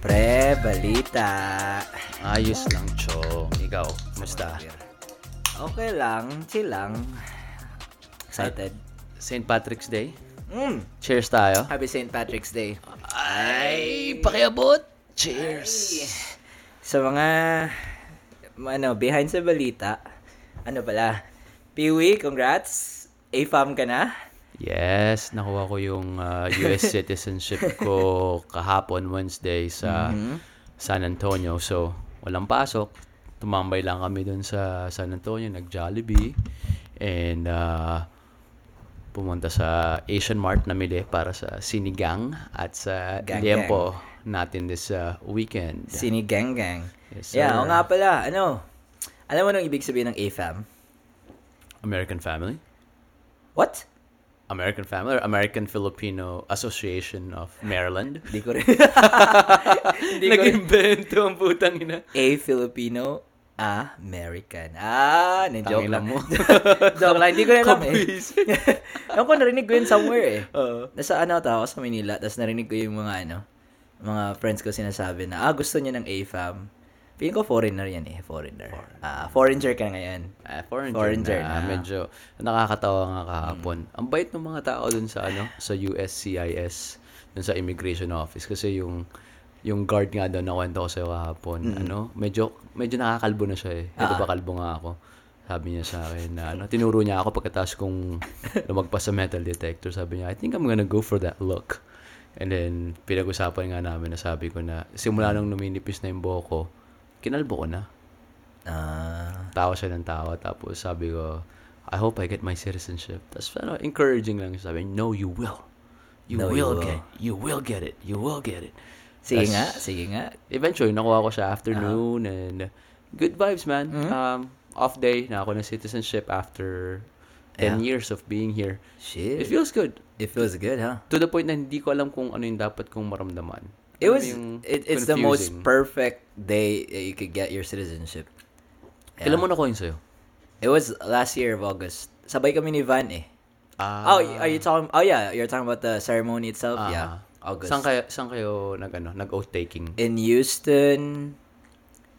Pre, balita. Ayos lang, Chong. Ikaw, kumusta? Okay lang, chill lang. Excited. St. Patrick's Day? Mm. Cheers tayo. Happy St. Patrick's Day. Ay, pakiabot. Cheers. Sa mga ano, behind sa balita, ano pala? Peewee, congrats. A-fam ka na? Yes, nakuha ko yung uh, US citizenship ko kahapon Wednesday sa San Antonio. So, walang pasok. Tumambay lang kami dun sa San Antonio, nag-Jollibee. And uh, pumunta sa Asian Mart namili para sa sinigang at sa Gang liempo natin this uh, weekend. Sinigang gang. Yes, yeah, o nga pala, ano? Alam mo nung ibig sabihin ng A-fam? American Family? What? American Family or American Filipino Association of Maryland? Hindi ko rin. Nag-invento ang putang ina. A Filipino, American. Ah, na-joke lang. mo. joke lang. Hindi ko rin alam eh. Ewan ko, narinig ko yun somewhere eh. Oo. Nasa ano tao sa Manila, tapos narinig ko yung mga ano, mga friends ko sinasabi na, ah, gusto niya ng A-fam. Feeling ko foreigner yan eh, foreigner. Ah, foreigner ka ngayon. Ah, foreign, Foreigner na. na. Medyo nakakatawa nga kahapon. Ang bait ng mga tao dun sa ano, sa USCIS, dun sa immigration office kasi yung yung guard nga daw na kwento ko sa kahapon, ano, medyo medyo nakakalbo na siya eh. Ito ba kalbo nga ako? Sabi niya sa akin na ano, tinuro niya ako pagkatapos kong lumagpas sa metal detector. Sabi niya, I think I'm gonna go for that look. And then, pinag-usapan nga namin na sabi ko na, simula nung numinipis na yung buhok ko, kinalbo ko na Ah, tawa siya ng tawa. Tapos sabi ko, I hope I get my citizenship. Tapos ano, encouraging lang siya. Sabi, no, you will. You No, you will will. get You will get it. You will get it. sige Tas- nga, sige nga. Eventually, nakuha ko siya afternoon and good vibes, man. Mhm. Um, off day, na ako ng citizenship after 10 Yeah. years of being here. Shit. It feels good. It feels good, huh? To the point na hindi ko alam kung ano yung dapat kong maramdaman. It was, it, it's the most perfect day that you could get your citizenship. Yeah. Kailan mo na ko yun sa'yo? It was last year of August. Sabay kami ni Van eh. Ah, Oh, are you talking? Oh yeah, you're talking about the ceremony itself. Ah. yeah, August. Saan kayo, saan kayo nag, ano, nag-oath taking? in Houston,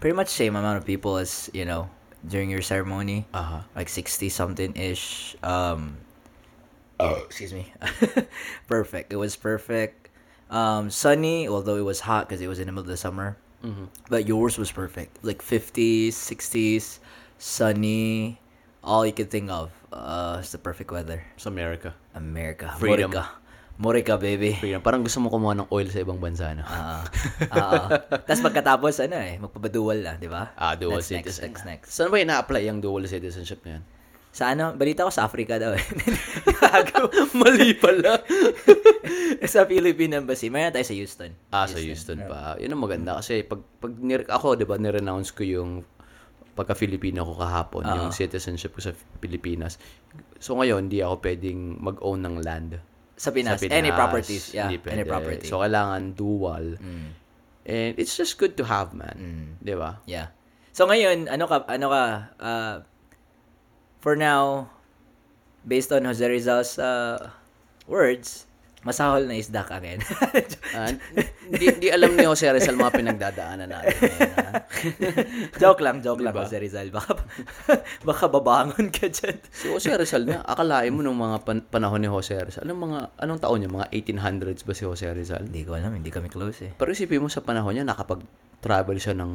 pretty much same amount of people as you know during your ceremony, Aha. like sixty something ish. Um, Oh, excuse me. perfect. It was perfect. Um, sunny, although it was hot because it was in the middle of the summer. Mhm. But yours was perfect. Like 50s, 60s, sunny, all you could think of. Uh, it's the perfect weather. Sa America. America. Freedom. Morica. Morica, baby. Freedom. Parang gusto mo kumuha ng oil sa ibang bansa, no? Ah. Ah. Tapos pagkatapos, ano eh, magpapadual lang, di ba? Ah, dual That's next, citizen. next, next. Saan ba ina-apply yung dual citizenship na yan? Sa ano, balita ko sa Africa daw. Mali pala. sa Philippine Embassy. Mayroon tayo sa Houston. ah, sa Houston pa. Yun ang maganda kasi pag, pag nir- ako, di ba, nirenounce ko yung pagka-Filipino ko kahapon, Ah. yung citizenship ko sa Pilipinas. So ngayon, hindi ako pwedeng mag-own ng land. Sa Pinas. Sa Pinas. Any properties. Yeah, Hindi any property. So kailangan dual. Mm. And it's just good to have, man. Mm. Di ba? Yeah. So ngayon, ano ka, ano ka, uh, for now, based on Jose Rizal's uh, words, masahol na isda ka ngayon. Ah, Hindi hindi alam ni Jose Rizal mga pinagdadaanan natin. ngayon, joke lang, joke lang, Diba? Jose Rizal. Baka, baka babangon ka dyan. Si Jose Rizal na, akalain mo nung mga pan- panahon ni Jose Rizal, anong mga, anong taon niya? Mga 1800s ba si Jose Rizal? Hindi ko alam, hindi kami close eh. Pero isipin mo sa panahon niya, nakapag-travel siya ng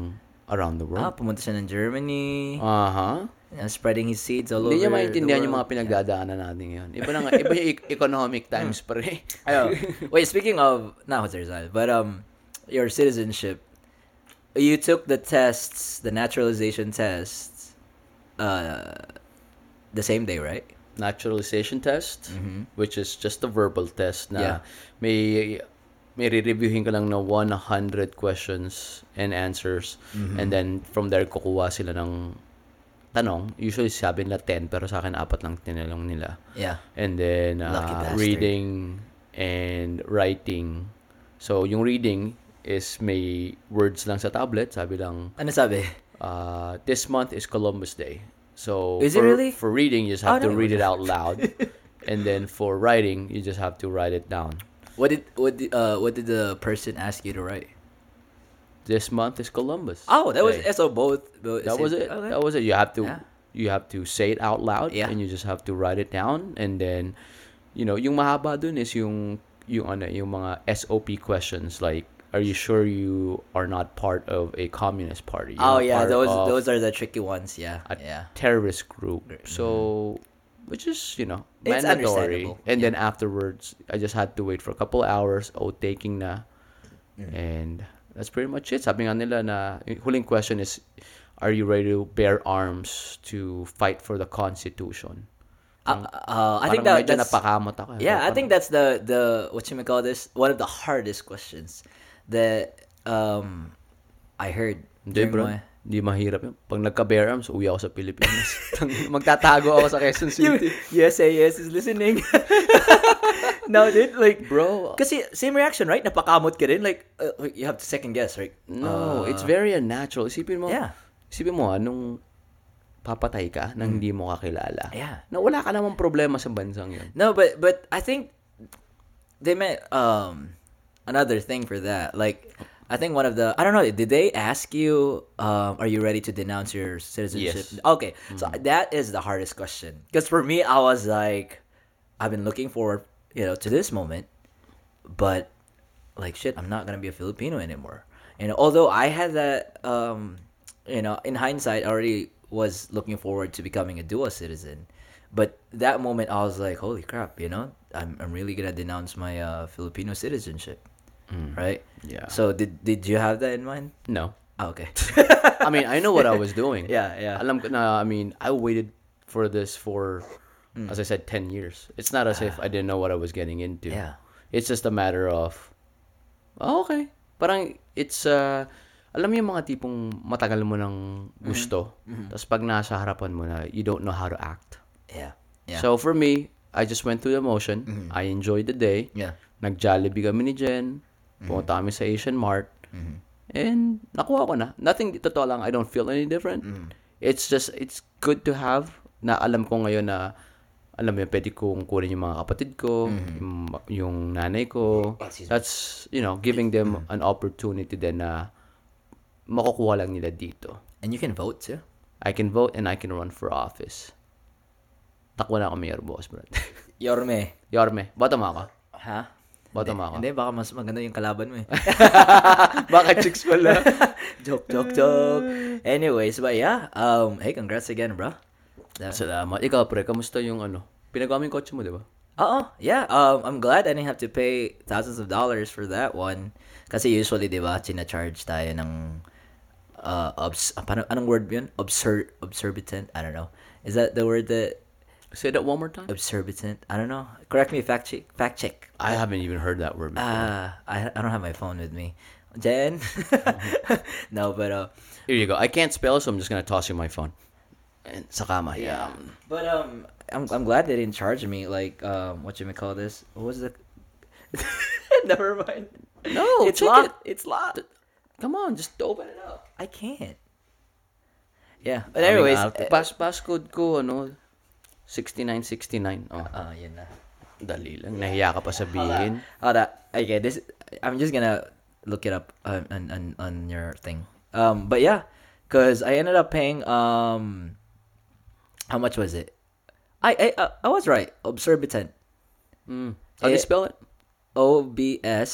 around the Ah, world. pumunta siya ng Germany, Aha. uh, spreading his seeds all Hindi niya over maintindihan the yung world. mga pinagdadaanan natin ngayon. Iba na iba yung economic times pa rin. Ayo. Wait, speaking of not Jose Rizal, but um, your citizenship, you took the tests, the naturalization tests, uh, the same day, right? Naturalization test, mm-hmm. which is just a verbal test na Yeah. may may re-reviewin ka lang na 100 questions and answers. Mm-hmm. And then, from there, kukuha sila ng tanong. Usually, sabi nila 10, pero sa akin, apat lang tinanong nila. Yeah. And then, uh, reading and writing. So, yung reading is may words lang sa tablet. Sabi lang, Ano sabi? uh, this month is Columbus Day. So, Is it for, really? for reading, you just Oh, have to no. read it out loud. and then for writing, you just have to write it down. What did what did, uh what did the person ask you to write? this month is Columbus. Oh, that was Day. so both. both that was it. Okay. That was it. You have to Yeah. you have to say it out loud Yeah. and you just have to write it down and then you know, yung mahaba dun is yung yung ano, yung mga SOP questions like are you sure you are not part of a communist party? You're Oh yeah, those those are the tricky ones. Yeah, a yeah. terrorist group. So which is, you know, mandatory. And then afterwards, I just had to wait for a couple hours, oh, taking na. Mm. And that's pretty much it. Sabi nga nila na, huling question is, are you ready to bear arms to fight for the Constitution? Uh, uh, I think that that's napakamot ako. eh. yeah. I Parang- think that's the the what you may call this one of the hardest questions that um I heard. Hindi, bro. my- Hindi mahirap yun. Pag nagka-bear arms, uwi ako sa Pilipinas. Magtatago ako sa Quezon City. USAS is listening. no, dude, like Bro, Kasi same reaction, right? Napakamot ka rin. Like, uh, you have to second guess, right? No, Uh, it's very unnatural. Isipin mo, Yeah. isipin mo, anong papatay ka nang hindi mo kakilala. Yeah. Na wala ka namang problema sa bansang yun. No, but but I think they meant um another thing for that. Like I think one of the I don't know, did they ask you um are you ready to denounce your citizenship? Yes. Mm-hmm. Okay. So that is the hardest question. Cuz for me I was like I've been looking forward, you know, to this moment, but like shit, I'm not going to be a Filipino anymore. And although I had that um you know, in hindsight I already was looking forward to becoming a dual citizen. But that moment I was like, holy crap, you know, I'm I'm really to denounce my uh, Filipino citizenship. Right? Yeah. So did did you have that in mind? No. Ah, okay. I mean, I know what I was doing. Yeah, yeah. Alam ko na, I mean, I waited for this for, Mm. as I said, 10 years. It's not as if I didn't know what I was getting into. Ah. Yeah. It's just a matter of, oh, okay. Parang, it's, uh, alam mo yung mga tipong matagal mo nang Mm-hmm. gusto, tapos pag nasa harapan mo na, you don't know how to act. yeah. Yeah. So for me, I just went through the motion. I enjoyed the day. yeah. Nag-Jollibee kami ni Jen. Pumunta kami sa Asian Mart. And nakuha ko na. Nothing, totoo lang, I don't feel any different. It's just, it's good to have na alam ko ngayon na alam mo yun, pwede kong kunin yung mga kapatid ko, yung, yung nanay ko. Excuse me. That's, you know, giving them an opportunity din na makukuha lang nila dito. And you can vote too. I can vote and I can run for office. Takbo na ako mayor boss, bro. Yorme. Yorme, bottom ako. Ha? Bottom ako. Hindi, baka mas maganda yung kalaban mo eh. Baka chicks pala. joke, joke, joke. Anyways, but yeah, um, hey, congrats again, bro. That- Salamat. Ikaw, pre, kamusta yung ano? Pinagawa mo yung kotse mo, di ba? Oo, yeah. Um, I'm glad I didn't have to pay thousands of dollars for that one. Kasi usually, di ba, charge tayo ng, uh, obs- ah, parang, anong word yun? Obser- obserbitant? I don't know. Is that the word that, Say that one more time. obserbitant? I don't know. Correct me, fact check. Fact check. I haven't even heard that word before. Ah, I, I don't have my phone with me. Jen? no, but, uh, Here you go. I can't spell, so I'm just gonna toss you my phone. And sa kama, yeah. But um, I'm I'm glad they didn't charge me like um, what you may call this? What was the? Never mind. No, it's check locked. It's locked. Come on, just open it up. I can't. Yeah, but I mean, anyways, uh, pass, passcode ko, ano, 6969. Oh, uh, yun na. dali lang. Nahiya ka pa sabihin. Hold on. Okay, this I'm just gonna look it up on on on, on your thing. Um, but yeah, cause I ended up paying um, how much was it? I I uh, I was right. Obserbitant. Mm. How do you Eh, spell it? OBS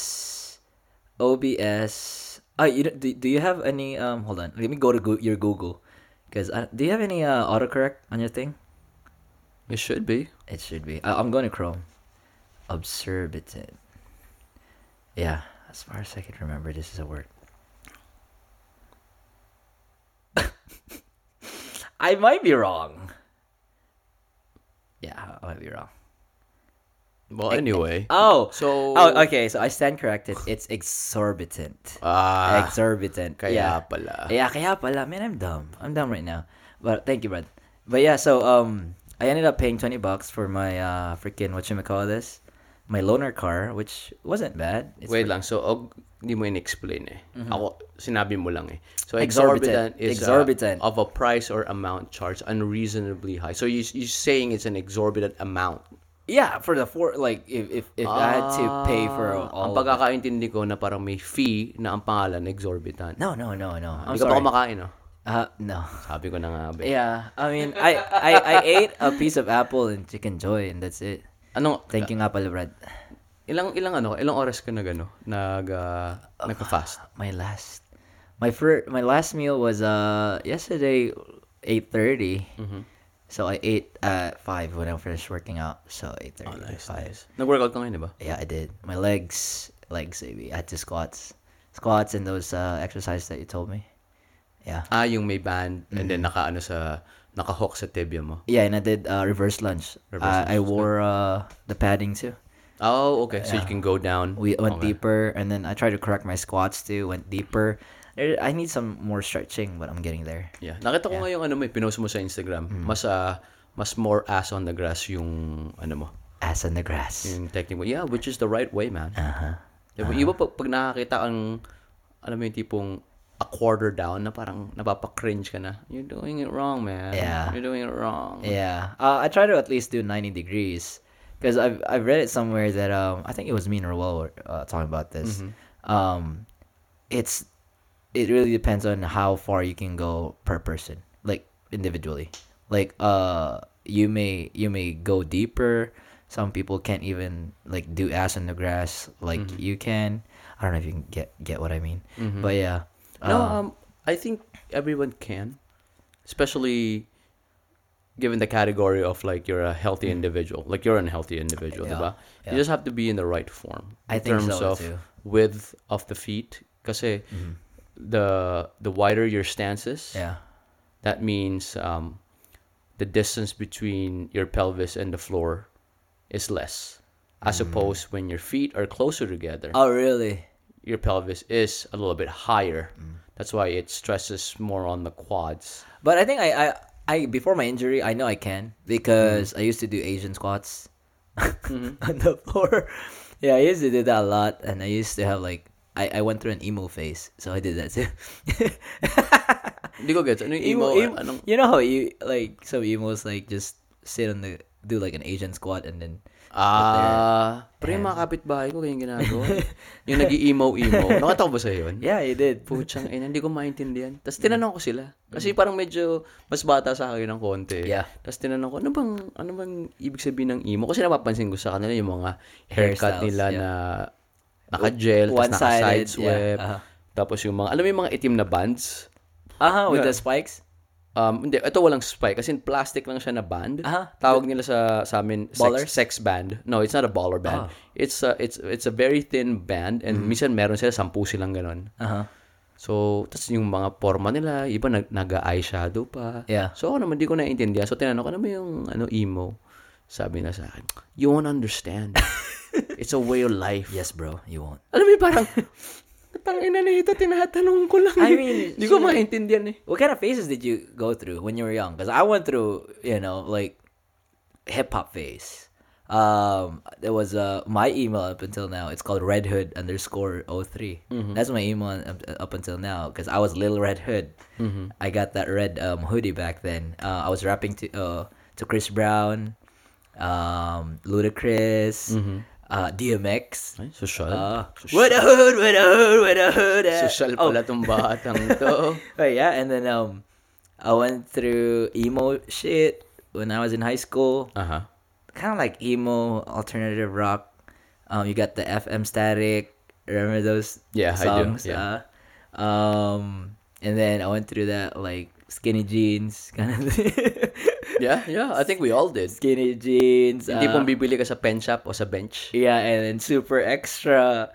OBS Oh, you don't- do, do you have any um hold on. Let me go to go, your Google cuz do you have any uh autocorrect on your thing? It should be. It should be. I, I'm going to Chrome. Obserbitant. Yeah, as far as I can remember this is a word. I might be wrong. Yeah, I might be wrong. Well, anyway. Oh, So, Oh, okay. So I stand corrected. It's exorbitant. ah, exorbitant. kaya yeah. pala. Yeah, kaya pala. Man, I'm dumb. I'm dumb right now. But thank you, bud. But yeah, so um, I ended up paying twenty bucks for my uh freaking what you call this, my loaner car, which wasn't bad. It's Wait for- lang. So, og, hindi mo in-explain eh. Ako, sinabi mo lang eh. So, Exorbitant. exorbitant is uh, Exorbitant. of a price or amount charged unreasonably high. So, you, you're saying it's an exorbitant amount. Yeah, for the four like if if, if I had to pay for Ah, all. Ang pagkakaintindi ko na parang may fee na ang pangalan exorbitant. no, no, no, no. I'm Hindi ka pa sorry. kumakain, no? Uh, no. Sabi ko na nga, be. Yeah, I mean, I, I I ate a piece of apple and Chickenjoy, and that's it. Ano, Thank you nga pala, Brad. ilang, ilang ano, ilang oras ka nag, ano, nag, uh, nagka-fast? My last, my first, my last meal was uh yesterday, 8.30. Mm-hmm. So I ate at five when I finished working out. So eight thirty Oh, nice, to five. nice. Nag-workout ka ngayon, di ba? Yeah, I did. My legs, legs, maybe. I had to squats, squats, and those uh, exercises that you told me. Yeah, Ah, yung may band, and Mm-hmm. then naka, ano sa, naka-hook sa tibia mo. yeah, and I did uh, reverse lunge. Reverse Uh, I lunge, wore uh, the padding too. Oh, okay. So you can go down. We went Okay. deeper, and then I tried to correct my squats too. Went deeper. I need some more stretching, but I'm getting there. Yeah. Nakita ko nga yung ano mo, eh, pinost mo sa Instagram. Mm. Mas, ah, mas more ass on the grass yung, ano mo, Ass in the grass. yung technique mo. Yeah, which is the right way, man. Uh-huh. Diba? Iba pag, pag nakakita ang, alam mo yung tipong, a quarter down na parang napapa-cringe ka na. You're doing it wrong, man. Yeah. You're doing it wrong. Yeah, uh, I try to at least do 90 degrees because I've I've read it somewhere that um I think it was me and Raul were uh, talking about this. Um, it's it really depends on how far you can go per person, like individually. Like uh, you may you may go deeper. Some people can't even like do ass in the grass like you can. I don't know if you can get get what I mean, but yeah. No, uh, um, I think everyone can, especially given the category of like you're a healthy individual, like you're an healthy individual, Mm. Yeah, yeah. You just have to be in the right form in I terms so, of too. width of the feet. because Mm-hmm. the the wider your stance is, yeah, that means um, the distance between your pelvis and the floor is less, as opposed when your feet are closer together Mm. oh really? Your pelvis is a little bit higher. Mm. That's why it stresses more on the quads. But I think I, I, I before my injury, I know I can because I used to do Asian squats on the floor. Yeah, I used to do that a lot, and I used to have like I, I went through an emo phase, so I did that too. Hindi ko gets. Ano yung emo? emo, Anong, you know how you like some emos like just sit on the do like an Asian squat and then ah, pero yung mga kapitbahay ko, yung ginagawa. yung nag-emo-emo. Nakita ko ba sa'yo yun? yeah, you did. Puchang ina, hindi ko maintindihan. Tapos tinanong ko sila. Kasi parang medyo mas bata sa akin ng konti. Yeah. Tapos tinanong ko, ano bang, ano bang ibig sabihin ng emo? Kasi napapansin ko sa kanila yung mga haircut Hairstyles, nila yeah. na naka-gel, tapos naka-side sweep. yeah, uh-huh. Tapos yung mga, alam mo yung mga itim na bands? Uh huh. With Yeah. the spikes. Um, hindi, ito walang spike kasi plastic lang siya na band. Aha. Tawag nila sa sa amin sex, sex band. No, it's not a baller band. Ah. It's a it's it's a very thin band and minsan meron sila sampu silang ganun. Uh huh. So, tas yung mga forma nila, iba nag naga-eyeshadow pa. Yeah. So, ako naman di ko naiintindihan. So, tinanong ko, ano ba yung ano, emo? Sabi na sa akin, you won't understand. It's a way of life. Yes, bro. You won't. Alam mo parang, tang ina na ito, tinatanong ko lang. I mean, di ko maintindihan eh. What kind of phases did you go through when you were young? Because I went through, you know, like hip hop phase. Um, there was uh my email up until now. It's called Red Hood underscore 3 That's my email up, up until now because I was Little Red Hood. I got that red um hoodie back then. Uh, I was rapping to uh to Chris Brown, um, Ludacris, uh, DMX. Ay, social. Uh, what a hood, what a hood, what a hood. Social Oh, pala tong batang to. Oh yeah, and then um, I went through emo shit when I was in high school. Aha. Kind of like emo alternative rock. Um, you got the FM Static. Remember those Yeah, I do, songs? yeah. Uh, um, and then I went through that like skinny jeans kind of thing. Yeah, yeah. I think we all did. skinny jeans. Hindi uh, pong bibili ka sa Penshoppe o sa bench. Yeah, and then super extra.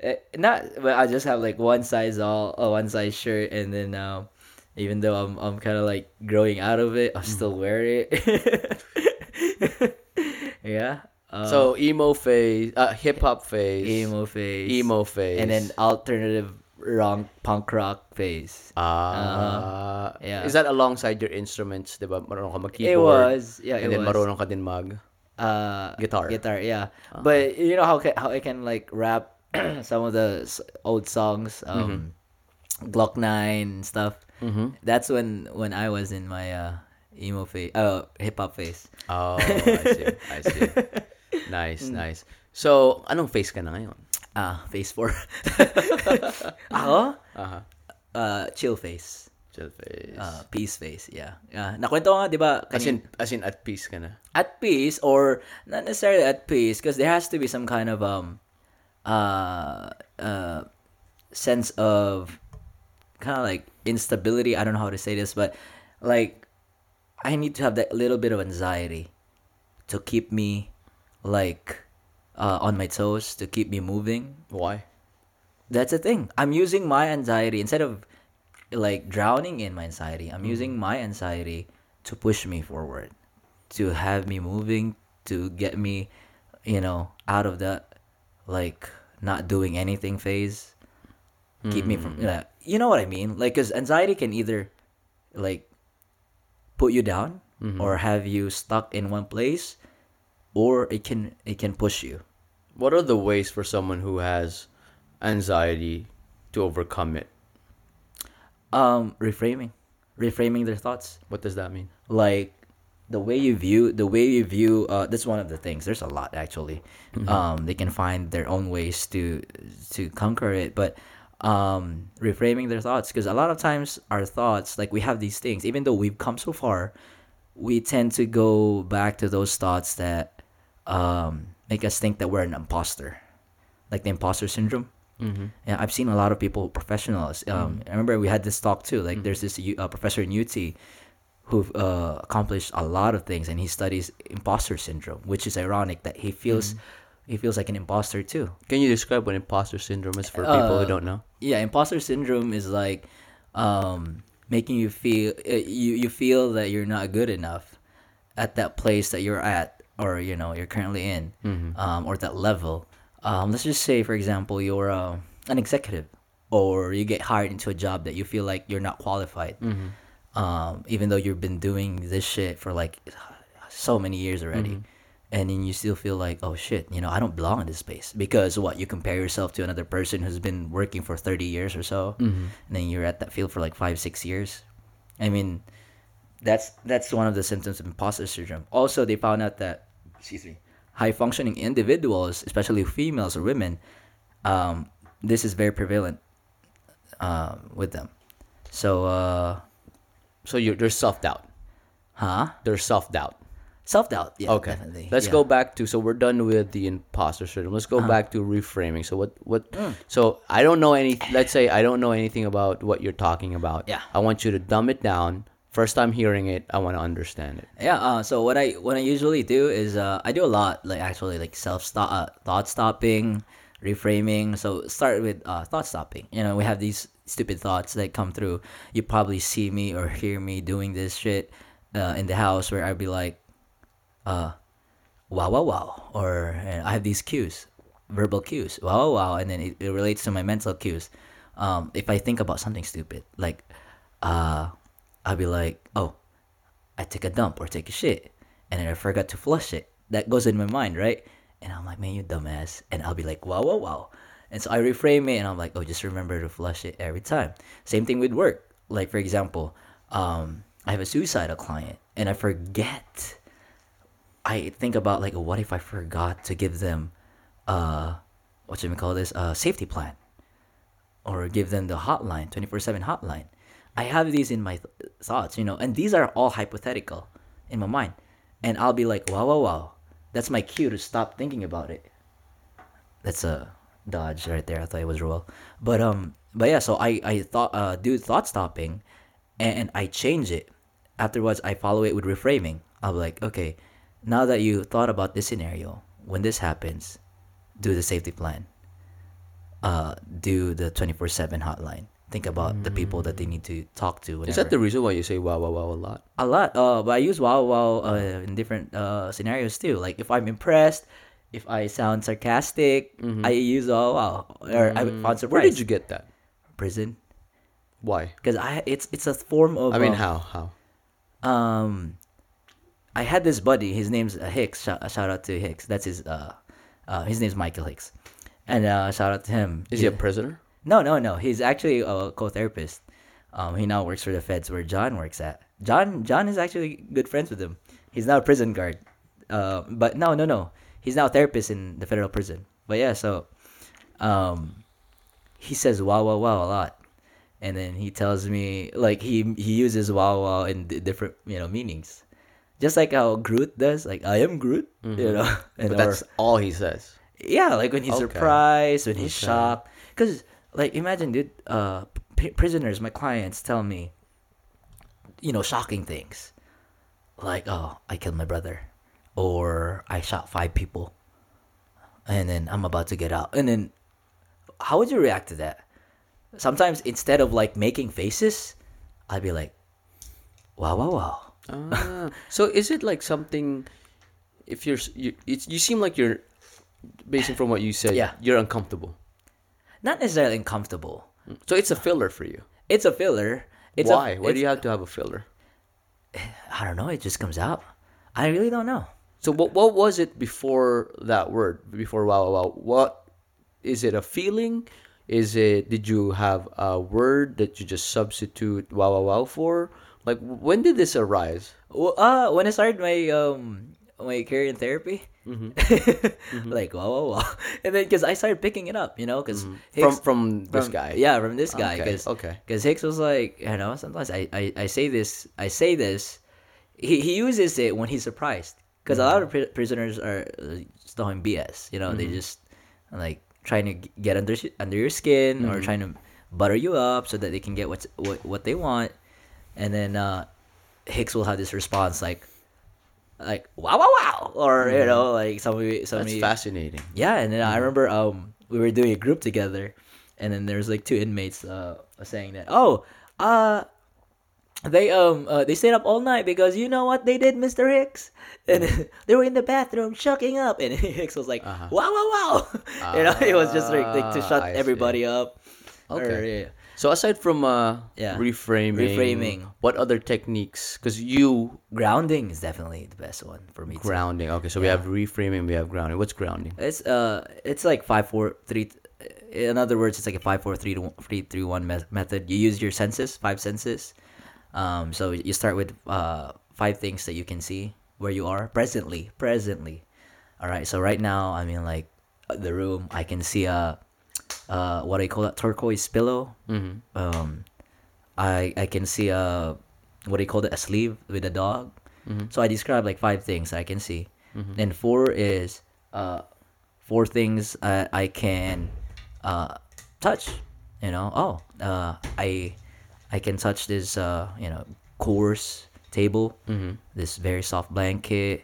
Eh, Not, but I just have like one size all, uh, one size shirt, and then um, even though I'm I'm kind of like growing out of it, I still wear it. yeah. Uh, So, emo phase, uh, hip-hop phase, emo phase, emo phase. and then alternative rock, punk rock phase. Ah, yeah. Is that alongside your instruments, di ba? Marunong ka It mag-keyboard. was, yeah, And it then was. marunong ka din mag... uh Guitar. guitar yeah but you know how how I can like rap some of the old songs um Gloc-9 and stuff Mhm. that's when when I was in my uh emo phase uh hip hop phase Oh, I see. I see. Nice, nice. So, anong face ka na ngayon? Ah, face 4. Ako? Aha. Uh, chill face. Chill face. Uh, peace face, yeah. Yeah. Nakwento ko nga, di ba? as, in, as in, at peace ka na. at peace or not necessarily at peace because there has to be some kind of um uh uh sense of kind of like instability i don't know how to say this but like i need to have that little bit of anxiety to keep me like uh, on my toes to keep me moving Why? that's the thing. I'm using my anxiety instead of like drowning in my anxiety. I'm mm-hmm. using my anxiety to push me forward, to have me moving, to get me, you know, out of that like not doing anything phase. Keep me from mm. yeah, you know what I mean? Like cuz anxiety can either like put you down mm-hmm. or have you stuck in one place or it can it can push you. What are the ways for someone who has anxiety to overcome it? Um reframing. Reframing their thoughts. What does that mean? like the way you view the way you view uh that's one of the things there's a lot actually um they can find their own ways to to conquer it but um reframing their thoughts because a lot of times our thoughts like we have these things even though we've come so far we tend to go back to those thoughts that um make us think that we're an imposter like the imposter syndrome Mm-hmm. yeah, I've seen a lot of people, professionals. Um, I remember we had this talk too. Like, there's this uh, professor in UT who uh, accomplished a lot of things, and he studies imposter syndrome, which is ironic that he feels he feels like an imposter too. Can you describe what imposter syndrome is for people who Uh, don't know? Yeah, imposter syndrome is like um, making you feel uh, you you feel that you're not good enough at that place that you're at, or you know you're currently in, um, or that level. Um, let's just say, for example, you're uh, an executive, or you get hired into a job that you feel like you're not qualified, um, even though you've been doing this shit for like so many years already. And then you still feel like, oh shit, you know, I don't belong in this space because what you compare yourself to another person who's been working for thirty years or so, and then you're at that field for like five, six years. I mean, that's that's one of the symptoms of imposter syndrome. Also, they found out that excuse me, high functioning individuals, especially females or women, um, this is very prevalent um, with them. So, uh, So you're, there's self doubt. huh? There's self doubt. Self doubt. Yeah, Okay. definitely. Let's Yeah. go back to so we're done with the imposter syndrome. Let's go back to reframing. So what what so I don't know any let's say I don't know anything about what you're talking about. Yeah. I want you to dumb it down. First time hearing it, I want to understand it. Yeah. Uh, so what I what I usually do is uh, I do a lot like actually like self stop uh, thought stopping, reframing. So start with uh, thought stopping. You know we have these stupid thoughts that come through. You probably see me or hear me doing this shit uh, in the house where I'd be like, uh, wow wow wow, or I have these cues, verbal cues, wow wow, wow, and then it, it relates to my mental cues. Um, if I think about something stupid like, uh, I'll be like, oh. I take a dump or take a shit and then I forgot to flush it. That goes in my mind, right? And I'm like, man, you dumbass. And I'll be like, wow, wow, wow. And so I reframe it and I'm like, oh, just remember to flush it every time. Same thing with work. Like, for example, um, I have a suicidal client and I forget. I think about like, what if I forgot to give them, uh, what should we call this? A safety plan or give them the hotline, 24 7 hotline. I have these in my thoughts, you know, and these are all hypothetical in my mind. And I'll be like, wow, wow, wow. That's my cue to stop thinking about it. That's a dodge right there. I thought it was roll. But um but yeah, so I I thought uh do thought stopping and I change it. Afterwards I follow it with reframing. I'll be like, okay, now that you thought about this scenario, when this happens, do the safety plan uh, do the 24-7 hotline think about the people that they need to talk to Is that the reason why you say wow wow wow a lot? a lot uh, but i use wow wow uh, in different uh, scenarios too like if i'm impressed if i sound sarcastic i use wow wow or i found Mm-hmm. Where did you get that? prison Why? because i it's it's a form of I mean, um, how how? um i had this buddy his name's uh, hicks shout, shout out to hicks that's his uh, uh his name's michael hicks and uh shout out to him Is he a prisoner? No, no, no. He's actually a co-therapist. Um, he now works for the feds where John works at. John, John is actually good friends with him. He's now a prison guard. Uh, but no, no, no. he's now a therapist in the federal prison. But yeah, so um, he says wow wow wow a lot, and then he tells me like he he uses wow wow in d- different you know meanings, just like how Groot does. Like I am Groot, you know. And Mm-hmm. But that's or- all he says. yeah, like when he's Okay. surprised, when he's Okay. shocked. Because like imagine, dude, uh, p- prisoners, my clients tell me, you know, shocking things, like oh I killed my brother, or I shot five people, and then I'm about to get out, and then how would you react to that? Sometimes instead of like making faces, I'd be like, wow, wow, wow. Ah, so is it like something? If you're, you, it's, you seem like you're, based from what you said, Yeah. you're uncomfortable. Not necessarily uncomfortable. So it's a filler for you. It's a filler. It's Why? A, Why do you have to have a filler? I don't know. It just comes out. I really don't know. So what what was it before that word? Before wow wow wow? What is it? A feeling? Is it? Did you have a word that you just substitute wow wow wow for? Like when did this arise? Well, uh, when I started my um my career in therapy, Mm-hmm. like wow, wow, wow, and then because I started picking it up, you know, because From from this guy? yeah, from this guy, Okay, because okay. Hicks was like, you know, sometimes I, I I say this, I say this, he he uses it when he's surprised, because a lot of pri- prisoners are uh, BS, you know, they Mm-hmm. just like trying to get under under your skin or Mm-hmm. trying to butter you up so that they can get what's, what what they want, and then uh, Hicks will have this response like, like wow wow wow, or you know like somebody Mm-hmm. That's fascinating. yeah, and then I remember um we were doing a group together, and then there's like two inmates uh saying that oh uh they um uh, they stayed up all night because you know what they did, Mister Hicks, and they were in the bathroom chucking up, and Hicks was like Uh-huh. wow wow wow, you know it was just like, like to Ah, shut I see. everybody up. Or, Okay. yeah. So aside from uh, Yeah. reframing, Reframing. what other techniques? Because you Grounding is definitely the best one for me. too. grounding. Okay, so we have reframing, we have grounding. What's grounding? It's uh, it's like five, four, three. In other words, it's like a five, four, three, one, three, three, one me- method. You use your senses, five senses. Um, so you start with uh five things that you can see where you are presently, presently. All right. So right now, I mean, like the room, I can see a, uh, what I call that? Turquoise pillow. Mm-hmm. Um, I I can see a, what do you call it? A sleeve with a dog. Mm-hmm. So I describe like five things I can see. Then four is uh, four things uh, I can uh, touch. You know, oh, uh, I I can touch this uh, you know coarse table, Mm-hmm. this very soft blanket,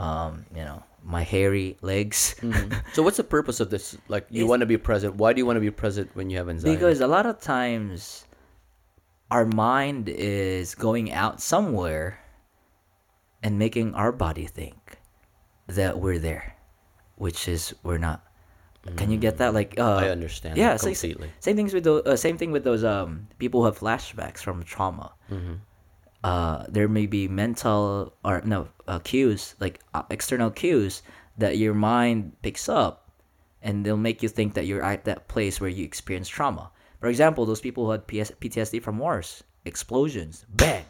um, you know, my hairy legs. So what's the purpose of this? Like you want to be present. Why do you want to be present when you have anxiety? Because a lot of times our mind is going out somewhere and making our body think that we're there, which is we're not. Can you get that? Like, uh, I understand Yeah, completely. Same things with those. Uh, same thing with those um people who have flashbacks from trauma. Mm-hmm. Uh, there may be mental or no uh, cues like uh, external cues that your mind picks up, and they'll make you think that you're at that place where you experience trauma. For example, those people who had PS- PTSD from wars, explosions, bang,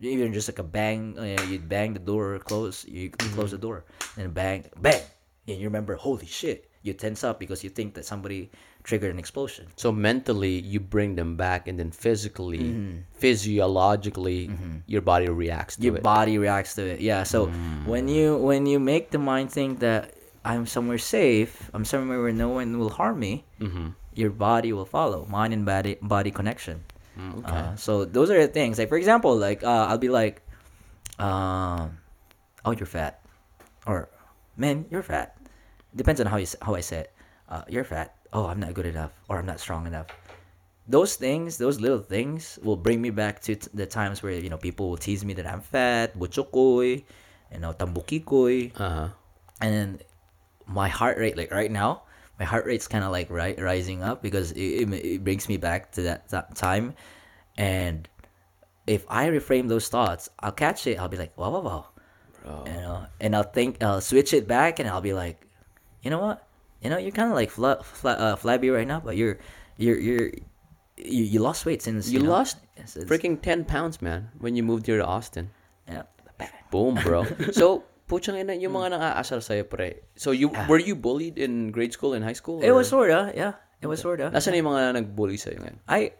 even just like a bang, uh, you bang the door, close, you close the door, and bang, bang, and you remember, holy shit, you tense up because you think that somebody triggered an explosion. So mentally, you bring them back, and then physically, physiologically, your body reacts to Mm-hmm. your it. body reacts to it yeah so when you when you make the mind think that i'm somewhere safe i'm somewhere where no one will harm me mm-hmm. your body will follow mind and body body connection Mm, okay. uh, so those are the things like for example like uh, i'll be like um oh you're fat or man you're fat depends on how you how i say it. Uh, you're fat. Oh i'm not good enough or i'm not strong enough. Those things, those little things, will bring me back to t- the times where you know people will tease me that I'm fat, butchokoy, you know, tambukikoy, Uh huh. and then my heart rate, like right now, my heart rate's kind of like ri- rising up because it, it, it brings me back to that, that time, and if I reframe those thoughts, I'll catch it. I'll be like, wow, wow, wow, Bro. you know, and I'll think, I'll switch it back, and I'll be like, you know what, you know, you're kind of like fla- fla- uh, flabby right now, but you're, you're, you're, you, you lost weight since You know, lost it's- Freaking ten pounds, man, when you moved here to Austin. yeah. Boom, bro. so puchang ina, yung mga nang-aasar sa'yo, pre. So, you were you bullied in grade school and high school? It was sorta, yeah. It was sorta. Nasaan na yung mga nag-bully sa'yo ngayon? I.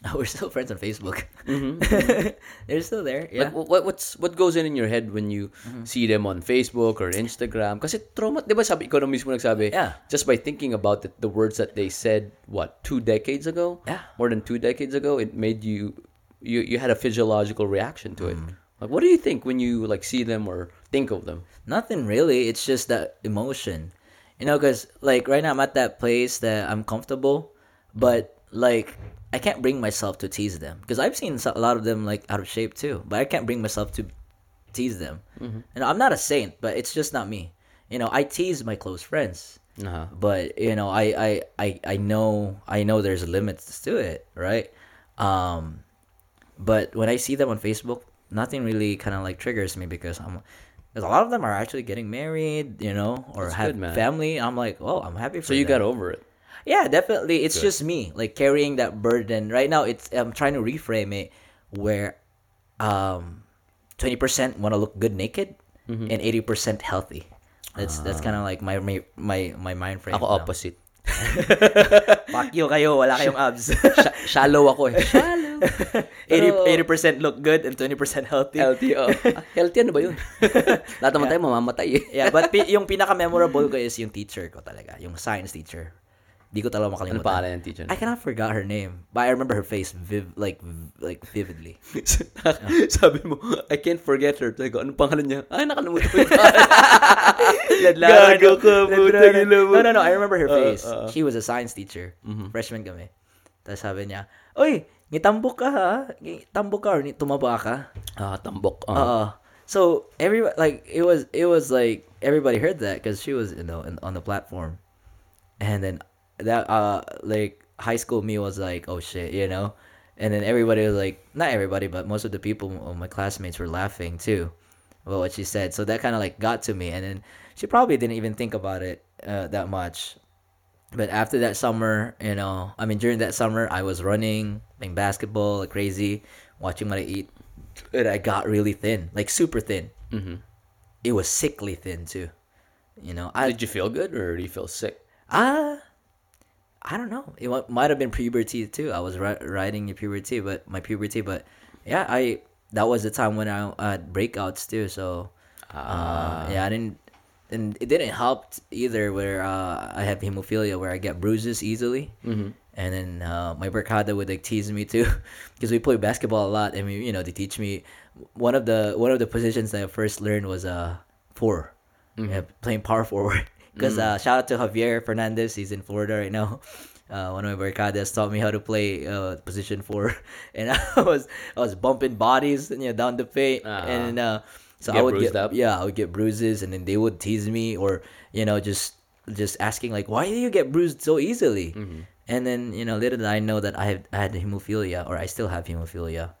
We're still friends on Facebook. Mm-hmm, mm-hmm. They're still there. Like, Yeah. what, what's, what goes in in your head when you mm-hmm. see them on Facebook or Instagram? Kasi trauma, di ba sabi, ikaw na mismo nagsabi, Yeah. just by thinking about it, the words that they said, what, two decades ago? Yeah. More than two decades ago, it made you, you, you had a physiological reaction to it. Like, what do you think when you, like, see them or think of them? Nothing really. It's just that emotion. You know, because, like, right now I'm at that place that I'm comfortable, but, like, I can't bring myself to tease them. Because I've seen a lot of them, like, out of shape too, but I can't bring myself to tease them. And I'm not a saint, but it's just not me. You know, I tease my close friends. Uh-huh. but you know I, I i i know i know there's limits to it right um but when i see them on facebook nothing really kind of like triggers me because i'm because a lot of them are actually getting married you know or That's have good, family i'm like oh i'm happy for So you them. got over it. Yeah definitely it's just me like carrying that burden right now it's i'm trying to reframe it where um 20% want to look good naked Mm-hmm. and 80% healthy that's that's kind of like my my my, mind frame Ako now. opposite. Fuck you kayo, wala kayong abs. Sha- shallow ako eh. Shallow. 80, 80% look good and 20% healthy. Healthy, oh. Ah, healthy ano ba yun? Lahat naman tayo mamamatay eh. Yeah, but pi- yung pinaka-memorable ko is yung teacher ko talaga, yung science teacher. Di ko talaga Ano makalimutan. pangalan ng teacher? I cannot forgot her name, but I remember her face viv- like v- like vividly. Sabi mo, I can't forget her. Sabi ko, anong pangalan niya? Ay, nakalimutan ko yung Gago ka, putang ina mo. No, no, no. I remember her face. uh, uh. She was a science teacher. Freshman kami. Tapos sabi niya, Uy, ngitambok ka ha? Ngitambok ka or ni- tumaba ka? Ah, tambok. Ah. Uh, so every like it was it was like everybody heard that because she was you know in, on the platform, and then that uh like high school me was like oh shit you know, and then everybody was like not everybody but most of the people my classmates were laughing too, about what she said. So that kind of like got to me, and then she probably didn't even think about it uh, that much. But after that summer, you know, I mean, during that summer, I was running, playing basketball like crazy, watching what I eat, and I got really thin, like super thin. Mhm. It was sickly thin too. You know, I Did you feel good or do you feel sick? ah, I don't know. It might have been puberty too. I was ri- riding in puberty, but my puberty, but yeah, I that was the time when I had breakouts too. So uh, yeah, I didn't, and it didn't help either. Where uh, I have hemophilia, where I get bruises easily, Mhm. and then uh, my barkada would like tease me too, because we play basketball a lot, and we, you know, they teach me one of the one of the positions that I first learned was uh four, yeah, playing power forward. Because uh, shout out to Javier Fernandez, he's in Florida right now. Uh, one of my barcadas taught me how to play uh, position four, and I was I was bumping bodies, you know, down the paint, Ah. and uh, so I would get up? yeah, I would get bruises, and then they would tease me or you know just just asking like, why do you get bruised so easily? And then you know little did I know that I had I had hemophilia or I still have hemophilia.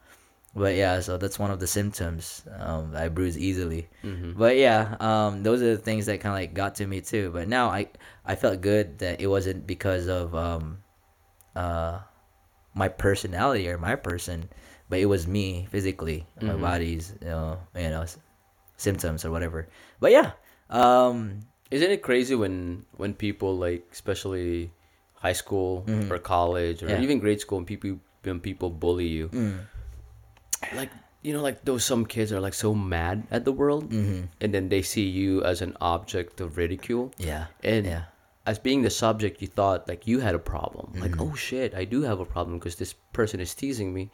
But yeah, so that's one of the symptoms. Um, I bruise easily. But yeah, um, those are the things that kind of like got to me too. But now I I felt good that it wasn't because of um, uh, my personality or my person, but it was me physically, my body's you know you know symptoms or whatever. But yeah, um, Isn't it crazy when when people like especially high school or college or Mm-hmm. Yeah. even grade school when people when people bully you? Mm. Like you know, like those some kids are like so mad at the world, Mm-hmm. and then they see you as an object of ridicule. yeah, And yeah, as being the subject, you thought like you had a problem. Like, Mm-hmm. oh shit, I do have a problem because this person is teasing me.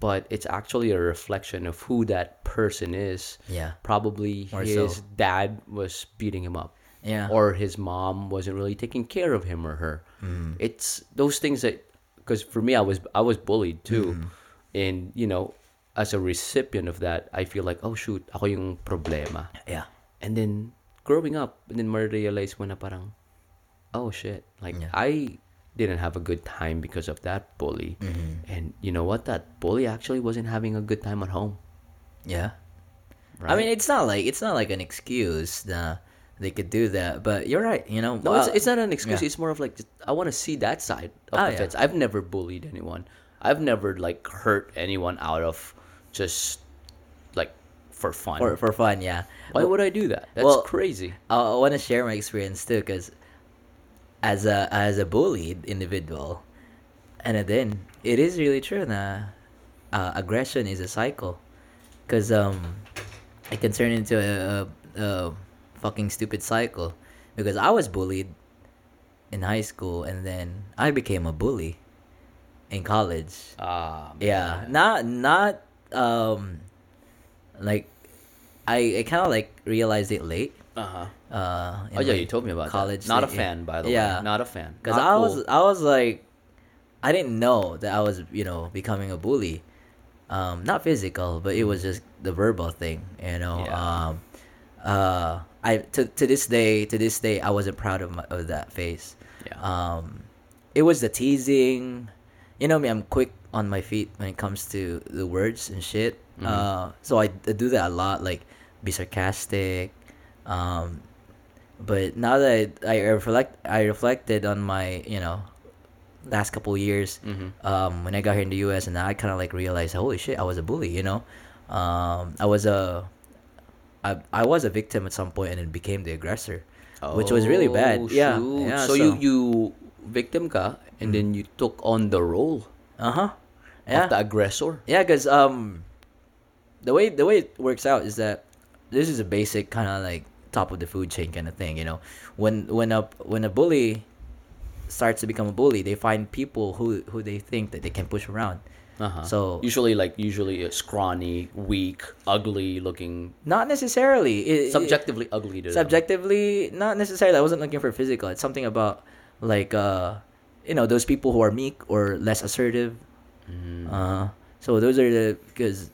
But it's actually a reflection of who that person is. yeah, Probably Or his so. dad was beating him up. yeah. Or his mom wasn't really taking care of him or her. Mm. It's those things that, because for me, I was I was bullied too, Mm-hmm. and you know, as a recipient of that, I feel like oh shoot, ako yung problema. yeah, And then growing up, and then ma-realize mo na parang, oh shit, like Yeah. I didn't have a good time because of that bully. Mm-hmm. And you know what? That bully actually wasn't having a good time at home. yeah. Right? I mean, it's not like it's not like an excuse. that they could do that, but you're right. You know, no, it's, uh, it's not an excuse. yeah. It's more of like just, I want to see that side of Ah, the yeah. fence. I've never bullied anyone. I've never like hurt anyone out of just like for fun. for for fun. Yeah. Why would I do that? That's well, crazy. I, I want to share my experience too, because as a as a bullied individual, and then it is really true na uh, aggression is a cycle, because um, it can turn into a, a, a fucking stupid cycle, because I was bullied in high school, and then I became a bully in college. Ah, Yeah, not not um, like I I kind of like realized it late. Uh-huh. Uh, Oh yeah, you told me about college. that. Not a fan, by the Yeah. way. Not a fan. Because I was cool. I was like, I didn't know that I was you know becoming a bully. Um, not physical, but it was just the verbal thing. You know. Yeah. Um, uh, I to to this day to this day I wasn't proud of my, of that face. Yeah. Um, it was the teasing. You know me, I'm quick on my feet when it comes to the words and shit. Mm-hmm. Uh, so I, I do that a lot, like be sarcastic. Um, but now that I, I reflect, I reflected on my, you know, last couple years. Mhm. Um, when I got here in the U.S. and I kind of like realized, holy shit, I was a bully. You know, um, I was a, I, I was a victim at some point and then became the aggressor, which was really bad. Oh, Yeah, yeah. So, you you victim ka and then you took on the role uh huh, of yeah. the aggressor. Yeah, because um, the way the way it works out is that this is a basic kind of like top of the food chain kind of thing. You know, when when a when a bully starts to become a bully, they find people who who they think that they can push around. Uh-huh. So usually like usually a scrawny, weak, ugly looking, not necessarily it, it- subjectively ugly to them. subjectively not necessarily. I wasn't looking for physical. It's something about like uh, you know, those people who are meek or less assertive. Mm. Uh, so those are the because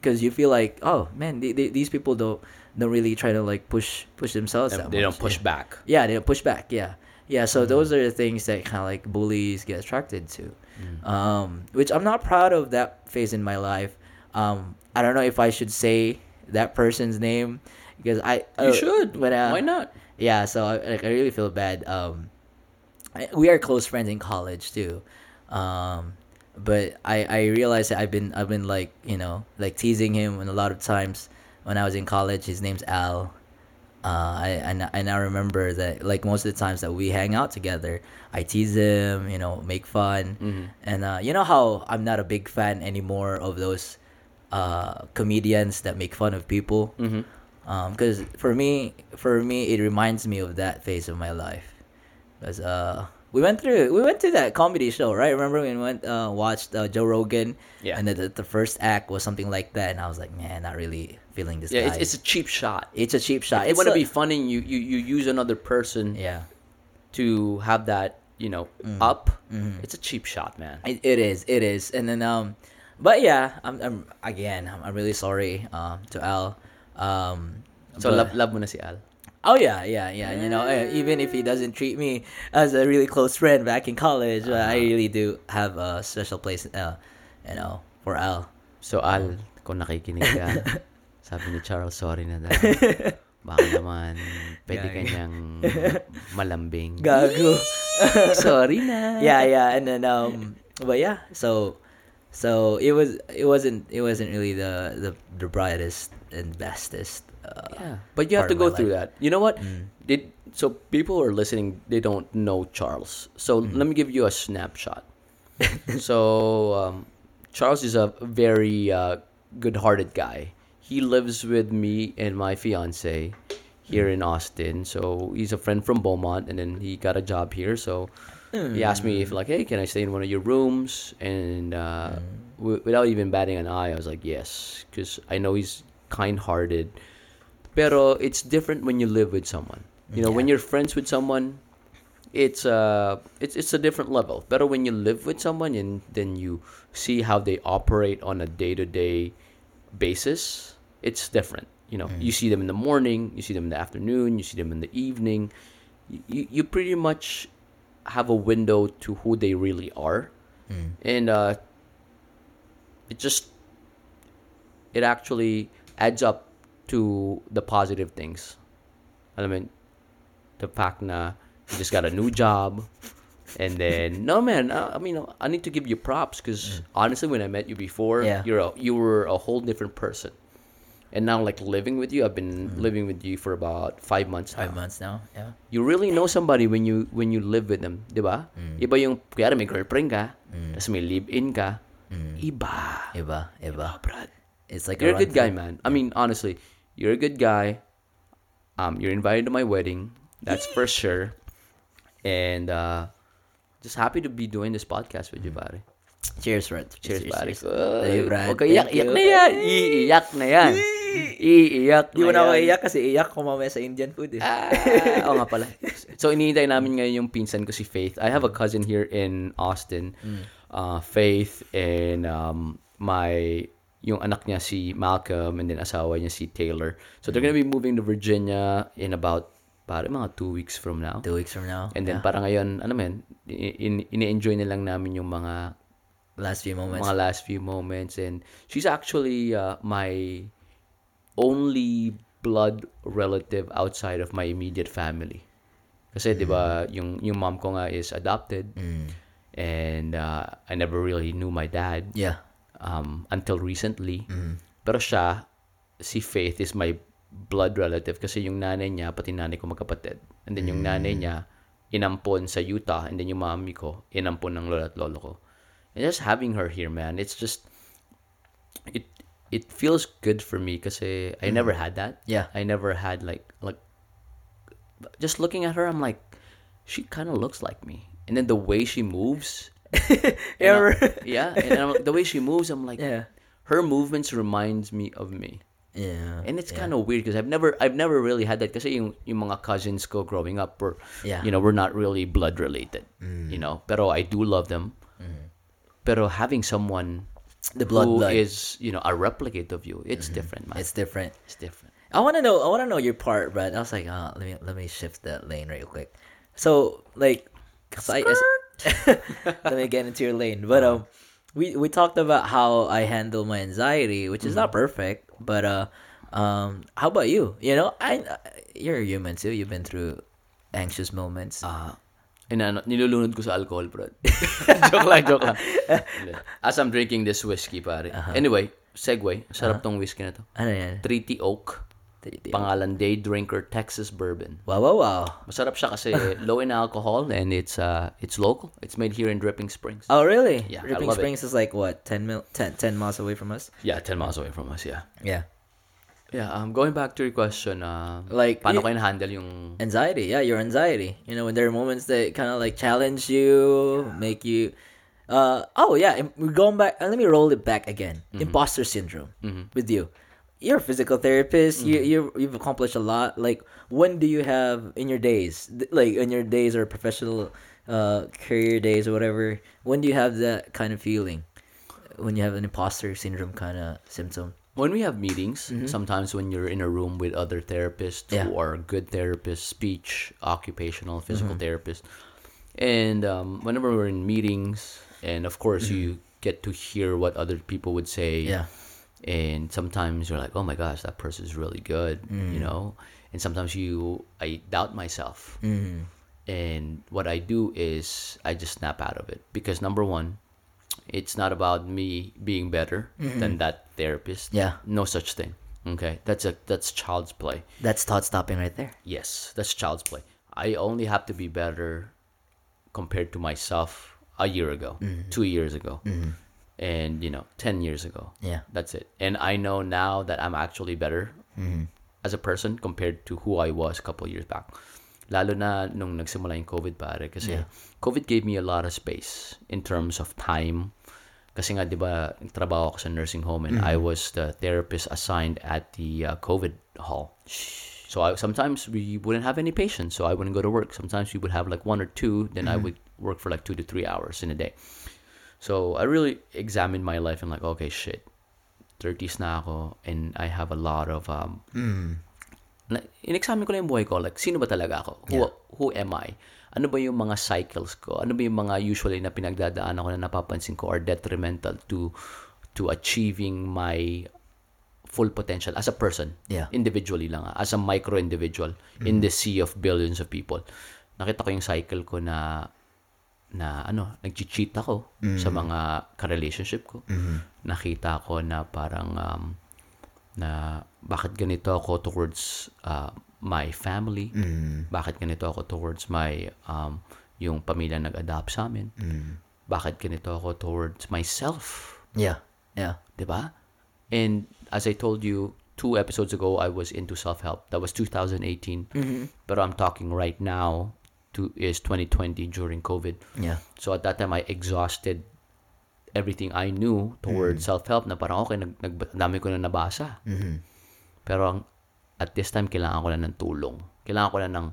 because you feel like oh man they, they, these people don't don't really try to like push push themselves They- they don't push yeah. back. yeah they don't push back yeah yeah so Mm. those are the things that kind of like bullies get attracted to Mm. um which i'm not proud of that phase in my life um i don't know if i should say that person's name because i You uh, should. but uh, Why not? yeah so I, like, I really feel bad um I- we are close friends in college too um but i i realized that i've been i've been like you know like teasing him and a lot of times when i was in college. His name's al. Uh, I, I, n- I now remember that like most of the times that we hang out together, I tease him, you know, make fun, Mm-hmm. and uh, you know how I'm not a big fan anymore of those uh, comedians that make fun of people? Mm-hmm. because for me for me it reminds me of that phase of my life. Because uh we went through we went to that comedy show right remember when we went uh watched uh, joe rogan Yeah. and the, the, the first act was something like that and i was like man not really feeling this Yeah, guy it's, it's a cheap shot. it's a cheap shot If you it's want to be funny, you, you you use another person yeah to have that you know Mm. up. Mm-hmm. It's a cheap shot, man. It, it is. It is. And then um, but yeah, I'm, I'm again. I'm, I'm really sorry um to Al. Um. So but- love love mo na si Al. Oh yeah, yeah, yeah. You know, eh, even if he doesn't treat me as a really close friend back in college, uh, I really do have a special place. Uh, you know, for Al. So Al, kung nakikinig ka, sabi ni Charles, sorry na daw. Baka naman, pwede Gag. ka niyang malambing. Gago. sorry na. yeah, yeah, and then um, but yeah, so so it was it wasn't it wasn't really the the, the brightest and bestest. Yeah, but you have to go through life. that. You know what? Mm. Did so people are listening. They don't know Charles. So Mm. let me give you a snapshot. so um, Charles is a very uh, good-hearted guy. He lives with me and my fiance here in Austin. So he's a friend from Beaumont, and then he got a job here. So he asked me if like, hey, can I stay in one of your rooms? And uh, w- without even batting an eye, I was like, yes, because I know he's kind-hearted. Pero it's different when you live with someone. You know, when you're friends with someone, it's uh it's it's a different level. But when you live with someone and then you see how they operate on a day-to-day basis, it's different. You know, you see them in the morning, you see them in the afternoon, you see them in the evening. You you, you pretty much have a window to who they really are. Mm. And uh it just it actually adds up to the positive things. I mean, the fact na you just got a new job, and then no man, uh, I mean, I need to give you props because mm. honestly, when I met you before, Yeah. you're a, you were a whole different person. and now like living with you, I've been mm. living with you for about five months now. Five months now. Yeah. You really know somebody when you when you live with them, di ba? Mm. Iba yung, kaya may girlfriend ka, tapos may live-in ka, iba. Iba. Iba. Brad. It's like You're a run good guy, man. I mean, honestly, you're a good guy. Um, you're invited to my wedding. That's for sure. And uh, just happy to be doing this podcast with you, buddy. Cheers, Brad. Cheers, buddy. Hey, Brad. Okay, iyak, iyak na yan. Iiyak na yan. Iiyak Di mo na na ako iyak kasi iyak ko mamaya sa Indian food eh. Ah, oo nga pala. So, iniintay namin ngayon yung pinsan ko si Faith. I have a cousin here in Austin. Uh, Faith and um, my yung anak niya si Malcolm and then asawa niya si Taylor. So, they're gonna be moving to Virginia in about parang mga two weeks from now. Two weeks from now. And then parang ngayon, ano men, in, ini-enjoy na lang namin yung mga Last few moments. mga last few moments and she's actually uh, my only blood relative outside of my immediate family. Kasi 'di ba yung yung mom ko nga is adopted and uh, I never really knew my dad Yeah. Um, until recently. Pero siya si Faith is my blood relative kasi yung nanay niya pati nanay ko magkapatid. And then yung nanay niya inampon sa Utah and then yung mami ko inampon ng lolo at lolo ko. And just having her here, man, it's just it it feels good for me kasi I never had that. Yeah. I never had like like just looking at her, I'm like, she kind of looks like me. And then the way she moves, Yeah, and I- yeah, and I'm, the way she moves, I'm like, Yeah. her movements reminds me of me. Yeah. And it's yeah. kind of weird because I've never I've never really had that kasi yung, yung mga cousins ko growing up were Yeah. you know we're not really blood related mm. you know pero I do love them mm-hmm. pero having someone The blood who blood. is you know a replicate of you it's mm-hmm. different man It's different. it's different I want to know. I want to know your part, Brad. I was like, uh, let me let me shift that lane real quick. So, like cause I, let me get into your lane. But um, we we talked about how I handle my anxiety, which is not perfect. But uh, um, how about you? You know, I you're a human too. You've been through anxious moments. Ah, inano, nilulunod ko sa alcohol, bro. joke lang, joke lang. As I'm drinking this whiskey, pare. Anyway, segue. Sarap tong whiskey na to. ano yan? Treaty Oak. Pangalan Day Drinker Texas Bourbon. Wow, wow, wow. Masarap siya kasi low in alcohol and it's uh it's local. It's made here in Dripping Springs. Oh, really? Yeah, love. Springs is like what 10, mil- 10, 10 miles away from us. Yeah, 10 miles away from us, yeah. Yeah. Yeah, um going back to your question, uh Like, paano kayo handle yung anxiety yeah your anxiety you know when there are moments that kind of like challenge you make you uh oh yeah we're going back let me roll it back again imposter syndrome with you you're a physical therapist. You you you've accomplished a lot. Like when do you have in your days like in your days or professional uh career days or whatever when do you have that kind of feeling? When you have an imposter syndrome kind of symptom? When we have meetings, sometimes when you're in a room with other therapists Yeah. who are good therapists, speech, occupational, physical therapists, and um, whenever we're in meetings, and of course you get to hear what other people would say, Yeah. And sometimes you're like, oh my gosh, that person is really good, you mm. know, and sometimes you, I doubt myself, mm-hmm. and what I do is I just snap out of it because number one, it's not about me being better mm-hmm. than that therapist. Yeah. No such thing. Okay. That's a that's child's play. that's thought stopping right there Yes, that's child's play. I only have to be better compared to myself a year ago, mm-hmm. two years ago, and you know, ten years ago. Yeah. That's it. And I know now that I'm actually better mm-hmm. as a person compared to who I was a couple years back. Lalo na nung nagsimula yung COVID pare kasi Yeah. COVID gave me a lot of space in terms of time. Kasi nga 'di ba, nagtrabaho ako sa nursing home and I mm-hmm. was the therapist assigned at the uh, COVID hall. So I, sometimes we wouldn't have any patients, so I wouldn't go to work. Sometimes we would have like one or two, then I mm-hmm. would work for like two to three hours in a day. So I really examined my life and like, okay, shit, 30s na ako and I have a lot of um na, in-examine ko lang yung buhay ko like sino ba talaga ako? Who, Yeah. who am I? Ano ba yung mga cycles ko? Ano ba yung mga usually na pinagdadaanan ko na napapansin ko are detrimental to to achieving my full potential as a person. Yeah. individually lang ah, as a micro individual in the sea of billions of people. Nakita ko yung cycle ko na na ano nag-cheat ako sa mga ka-relationship ko nakita ko na parang um, na bakit ganito ako towards uh, my family? Mm. Bakit ganito ako towards my um yung pamilya nag-adapt sa amin? Mm. Bakit ganito ako towards myself? Yeah. Yeah. 'Di ba? And as I told you two episodes ago, I was into self-help. That was 2018. But I'm talking right now to is 2020 during COVID. Yeah. So at that time, I exhausted everything I knew towards self-help na parang okay, nag, nag, dami ko na nabasa. Pero ang, at this time, kailangan ko na ng tulong. Kailangan ko na ng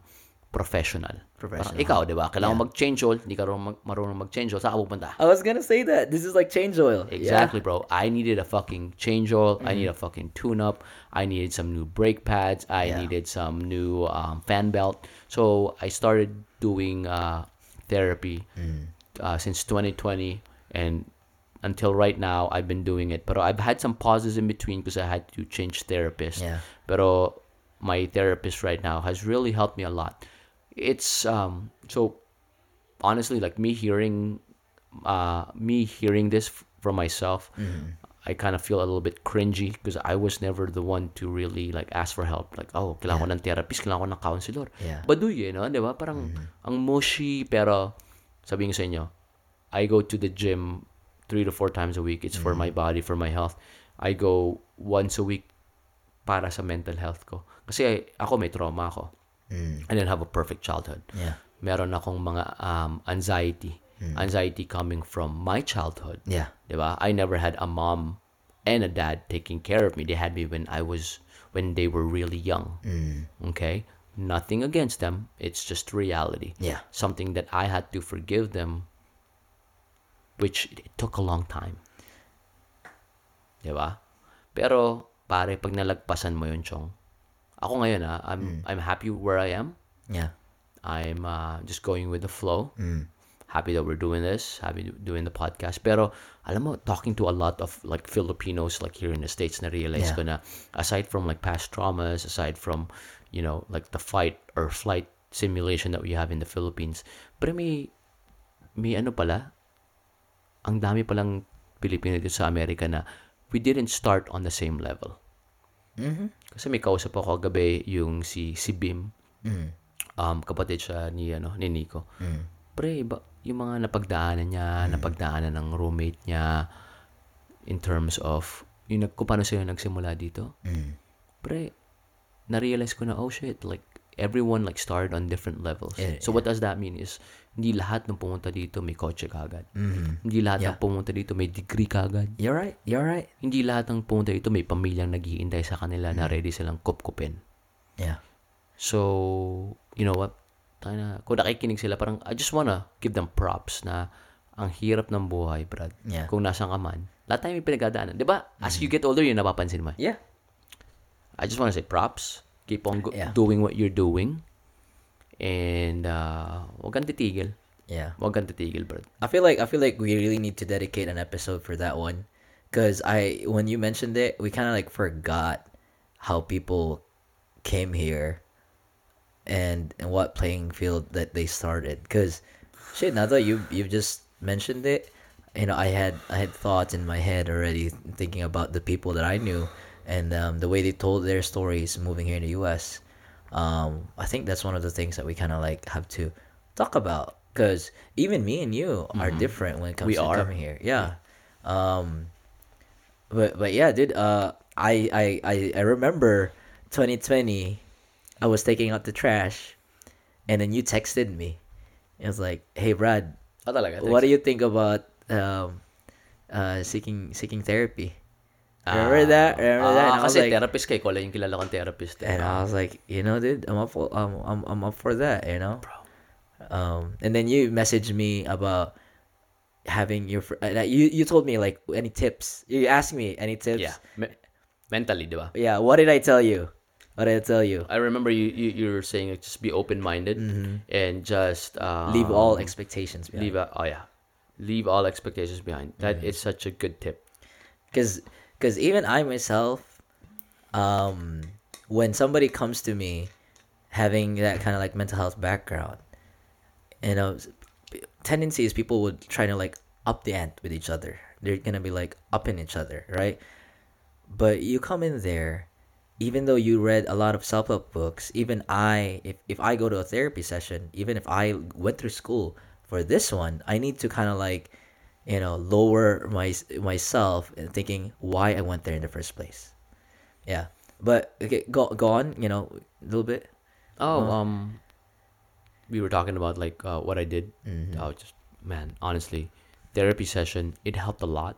professional. Professional. Parang ikaw, di ba? Kailangan mag-change oil. Hindi ka marunong, mag, marunong mag-change oil. Saan ka pupunta? I was gonna say that. This is like change oil. Exactly, bro. I needed a fucking change oil. I need a fucking tune-up. I needed some new brake pads. I Yeah. needed some new um, fan belt. So I started doing uh, therapy uh, since 2020, and until right now, I've been doing it. But I've had some pauses in between because I had to change therapist. Yeah. Pero my therapist right now has really helped me a lot. It's um so honestly like me hearing uh me hearing this from myself I kind of feel a little bit cringy because I was never the one to really like ask for help. Like oh kailangan ko ng therapist kailangan ko ng counselor. Yeah. baduy eh no di ba? Parang ang mushy pero sabihin ko sa inyo I go to the gym three to four times a week. It's for my body for my health. I go once a week para sa mental health ko. Kasi ako may trauma ako Mm. I didn't have a perfect childhood Yeah. meron akong mga um, anxiety. Mm. Anxiety coming from my childhood. Yeah. Di ba? I never had a mom and a dad taking care of me. They had me when I was when they were really young. Mm. Okay? Nothing against them. It's just reality. Yeah. Something that I had to forgive them which it took a long time. Di ba? Pero pare pag nalagpasan mo yun, Chong. Ako ngayon ah, I'm I'm happy where I am. Yeah. I'm uh, just going with the flow. Happy that we're doing this. Happy doing the podcast. Pero alam mo, talking to a lot of like Filipinos like here in the States na realize Yeah. ko na aside from like past traumas, aside from, you know, like the fight or flight simulation that we have in the Philippines, pero may, may ano pala, ang dami palang Pilipino dito sa Amerika na we didn't start on the same level. Kasi may kausap ako kagabi yung si si Bim. Um, kapatid siya ni ano ni Nico. Pre, iba yung mga napagdaanan niya, napagdaanan ng roommate niya in terms of yung nag, kung paano sila nagsimula dito. Pre, na-realize ko na, oh shit, like, everyone like started on different levels. Yeah, so what does that mean is, hindi lahat ng pumunta dito may kotse kagad. Hindi lahat Yeah. ng pumunta dito may degree kagad. You're right. You're right. Hindi lahat ng pumunta dito may pamilyang naghihintay sa kanila na ready silang kupkupin. Yeah. So, you know what? Tayo na, kung nakikinig sila, parang I just wanna give them props na ang hirap ng buhay, Brad. Yeah. Kung nasan ka man, lahat tayo may pinagdadaanan. Di ba? As you get older, yun napapansin mo. Yeah. I just wanna say props. Keep on go- Yeah. doing what you're doing. And, uh, huwag kang titigil. Yeah. Huwag kang titigil, Brad. I feel like I feel like we really need to dedicate an episode for that one, because I when you mentioned it, we kind of like forgot how people came here, and and what playing field that they started. Because shit, now that you you just mentioned it, you know, I had I had thoughts in my head already thinking about the people that I knew and um, the way they told their stories moving here in the U.S. Um, I think that's one of the things that we kind of like have to talk about because even me and you are different when it comes We to are. coming here. Yeah. Um, but but yeah, dude. Uh, I I I I remember 2020. I was taking out the trash, and then you texted me. It was like, "Hey, Brad, what do you think about um, uh, seeking seeking therapy?" Remember that? Remember that? And Ah, I was kasi like, therapist kay ko lang yung kilala kong therapist. eh. and I was like, you know, dude, I'm up for, um, I'm, I'm up for that, you know. Um, and then you messaged me about having your, fr- uh, you, you told me like any tips. You asked me any tips. Yeah. Me- mentally, di ba? Yeah. What did I tell you? What did I tell you? I remember you, you, you were saying like, just be open-minded and just... Um, Leave all expectations behind. leave oh yeah leave all expectations behind That is such a good tip because because even I myself, um, when somebody comes to me, having that kind of like mental health background, you know, tendencies people would try to like up the ant with each other. They're gonna be like upping each other, right? But you come in there, even though you read a lot of self-help books, even I, if, if I go to a therapy session, even if I went through school for this one, I need to kind of like, you know, lower my myself and thinking why I went there in the first place. Yeah, but okay, go go on. You know, a little bit. Oh, Uh, um, we were talking about like uh, what I did. Mhm. Oh, just man, honestly, therapy session it helped a lot,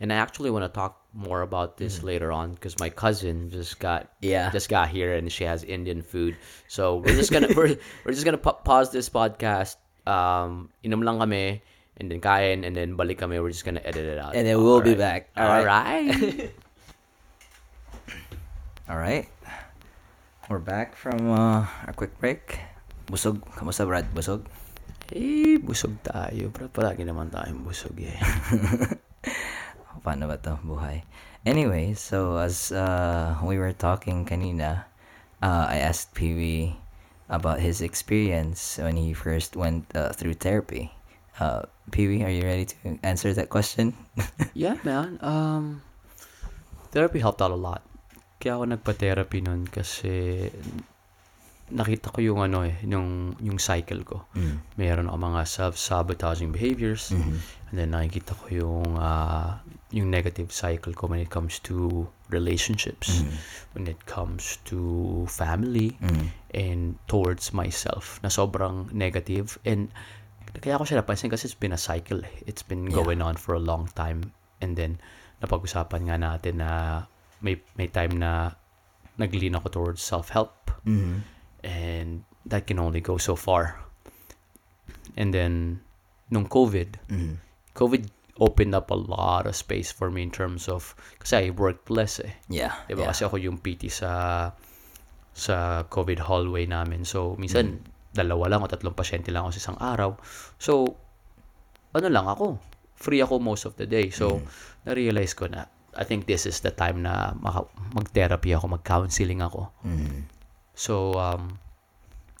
and I actually want to talk more about this later on because my cousin just got Mm-hmm. Yeah. just got here and she has Indian food. So we're just gonna we're, we're just gonna pa- pause this podcast. Um, inom lang kami and then kain and then balik kami. We're just gonna edit it out. And then we'll be back. All All right. right. All right. We're back from uh, a quick break. Busog, kamusta Brad? Busog? eh, busog tayo. Pero palagi naman tayong busog eh. Paano ba to buhay? Anyway, so as uh, we were talking kanina, uh, I asked Pee Wee about his experience when he first went uh, through therapy. Uh, Pee are you ready to answer that question? Yeah, man. Um, therapy helped out a lot. Kaya ako nagpa-therapy nun kasi nakita ko yung ano eh, yung, yung cycle ko. Mm. Meron ako mga self-sabotaging behaviors. And then nakikita ko yung, uh, yung negative cycle ko when it comes to relationships, when it comes to family, and towards myself na sobrang negative. And kaya ako siya napansin kasi it's been a cycle. eh. It's been going on for a long time. And then, napag-usapan nga natin na may, may time na nag-lean ako towards self-help. Mm-hmm. And that can only go so far. And then, nung COVID, Mm-hmm. COVID opened up a lot of space for me in terms of, kasi I worked less eh. Yeah. Diba? yeah. Kasi ako yung PT sa sa COVID hallway namin. So, minsan, dalawa lang o tatlong pasyente lang ako sa isang araw. So, ano lang ako. Free ako most of the day. So, na-realize ko na, I think this is the time na mag-therapy ako, mag-counseling ako. Mm. So, um,